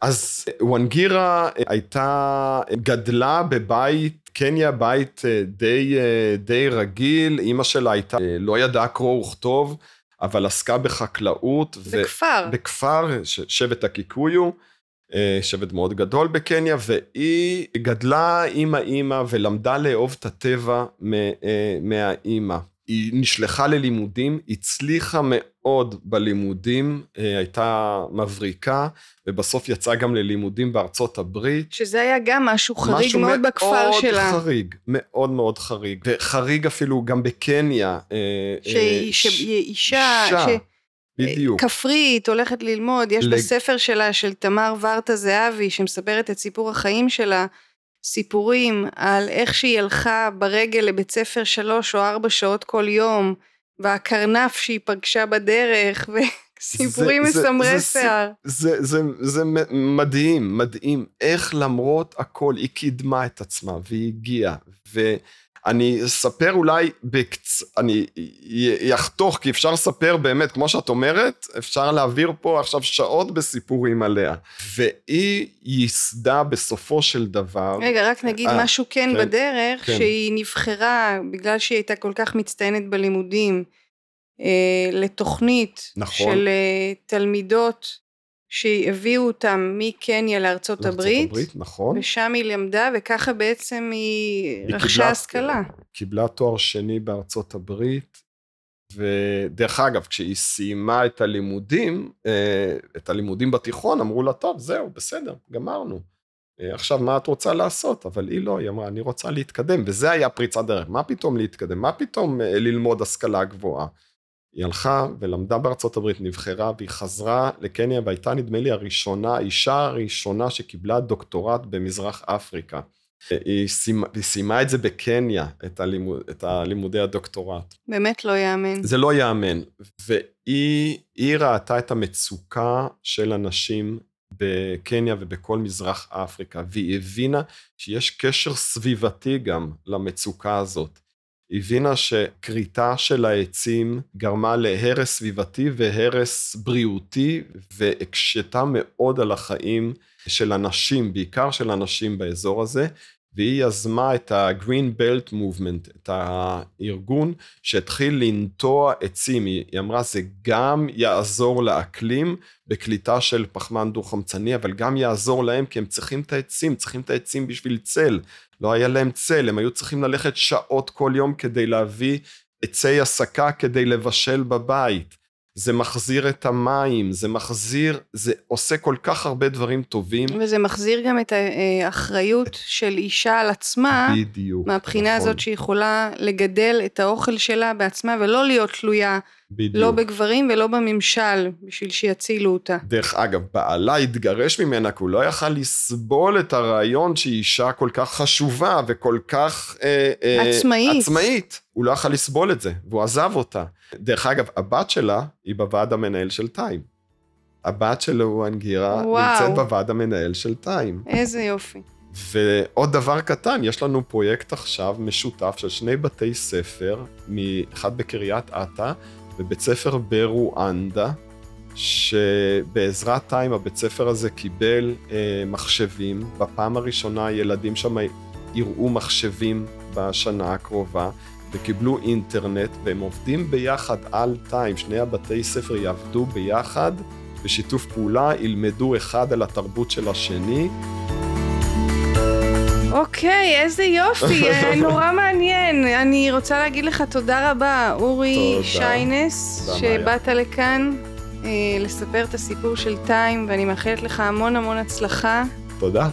אז וונגירה הייתה, גדלה בבית, קניה בית אה, די, די רגיל, אימא שלה הייתה, לא ידעה קרוא וכתוב, אבל עסקה בחקלאות. בכפר. ו... בכפר, שבט הקיקויו, אה, שבט מאוד גדול בקניה, והיא גדלה עם האימא ולמדה לאהוב את הטבע אה, מהאימא. היא נשלחה ללימודים, הצליחה מאוד בלימודים, אה, הייתה מבריקה, ובסוף יצאה גם ללימודים בארצות הברית. שזה היה גם משהו חריג משהו מאוד בכפר שלה. משהו מאוד חריג, מאוד מאוד חריג. וחריג אפילו גם בקניה. אה, שאישה, ש... בדיוק. כפרית, הולכת ללמוד, יש לג... בספר שלה, של תמר ורטה זהבי, שמספרת את סיפור החיים שלה, סיפורים על איך שהיא הלכה ברגל לבית ספר שלוש או ארבע שעות כל יום, והקרנף שהיא פגשה בדרך, <laughs> וסיפורים מסמרי שיער. זה, זה, זה, זה מדהים, מדהים, איך למרות הכל היא קידמה את עצמה והיא הגיעה, ו... אני אספר אולי, בקצ... אני אחתוך, כי אפשר לספר באמת, כמו שאת אומרת, אפשר להעביר פה עכשיו שעות בסיפורים עליה. והיא ייסדה בסופו של דבר... רגע, רק נגיד 아, אה, משהו כן, כן בדרך, כן. שהיא נבחרה, בגלל שהיא הייתה כל כך מצטיינת בלימודים, אה, לתוכנית נכון. של אה, תלמידות שהביאו אותם מקניה לארצות, לארצות הברית, הברית, נכון. ושם היא למדה, וככה בעצם היא, היא רכשה השכלה. קיבלה תואר שני בארצות הברית, ודרך אגב, כשהיא סיימה את הלימודים, אה, את הלימודים בתיכון, אמרו לה, טוב, זהו, בסדר, גמרנו. אה, עכשיו, מה את רוצה לעשות? אבל היא לא, היא אמרה, אני רוצה להתקדם, וזה היה פריצת דרך. מה פתאום להתקדם? מה פתאום אה, ללמוד השכלה גבוהה? היא הלכה ולמדה בארצות הברית, נבחרה, והיא חזרה לקניה, והייתה נדמה לי הראשונה, האישה הראשונה שקיבלה דוקטורט במזרח אפריקה. היא סיימה, היא סיימה את זה בקניה, את, הלימוד, את הלימודי הדוקטורט. באמת לא יאמן. זה לא יאמן. והיא ראתה את המצוקה של אנשים בקניה ובכל מזרח אפריקה, והיא הבינה שיש קשר סביבתי גם למצוקה הזאת. הבינה שכריתה של העצים גרמה להרס סביבתי והרס בריאותי, והקשתה מאוד על החיים של אנשים, בעיקר של אנשים באזור הזה, והיא יזמה את ה-Green Belt Movement, את הארגון שהתחיל לנטוע עצים. היא אמרה, זה גם יעזור לאקלים בקליטה של פחמן דו-חמצני, אבל גם יעזור להם, כי הם צריכים את העצים, צריכים את העצים בשביל צל. לא היה להם צל, הם היו צריכים ללכת שעות כל יום כדי להביא עצי הסקה כדי לבשל בבית. זה מחזיר את המים, זה מחזיר, זה עושה כל כך הרבה דברים טובים. וזה מחזיר גם את האחריות של אישה על עצמה. בדיוק. מהבחינה נכון. הזאת שהיא יכולה לגדל את האוכל שלה בעצמה ולא להיות תלויה בדיוק. לא בגברים ולא בממשל בשביל שיצילו אותה. דרך אגב, בעלה התגרש ממנה כי הוא לא יכל לסבול את הרעיון שהיא אישה כל כך חשובה וכל כך... אה, אה, עצמאית. עצמאית. הוא לא יכל לסבול את זה, והוא עזב אותה. דרך אגב, הבת שלה היא בוועד המנהל של טיים. הבת שלו, אנגירה, נמצאת בוועד המנהל של טיים. איזה יופי. ועוד דבר קטן, יש לנו פרויקט עכשיו משותף של שני בתי ספר, אחד בקריית אתא בבית ספר ברואנדה, שבעזרת טיים הבית ספר הזה קיבל אה, מחשבים. בפעם הראשונה ילדים שם יראו מחשבים בשנה הקרובה, וקיבלו אינטרנט, והם עובדים ביחד על טיים. שני הבתי ספר יעבדו ביחד בשיתוף פעולה, ילמדו אחד על התרבות של השני. אוקיי, איזה יופי, אה, <laughs> נורא מעניין. אני רוצה להגיד לך תודה רבה, אורי תודה. שיינס, שבאת לכאן אה, לספר את הסיפור של טיים, ואני מאחלת לך המון המון הצלחה. תודה.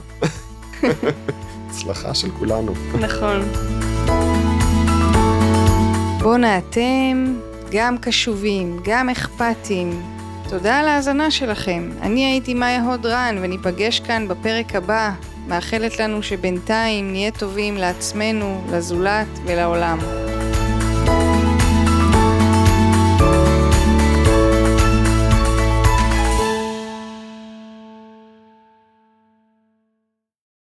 <laughs> הצלחה של כולנו. נכון. בואנה, אתם גם קשובים, גם אכפתים. תודה על ההאזנה שלכם. אני הייתי מאיה הוד רן, וניפגש כאן בפרק הבא. מאחלת לנו שבינתיים נהיה טובים לעצמנו, לזולת ולעולם.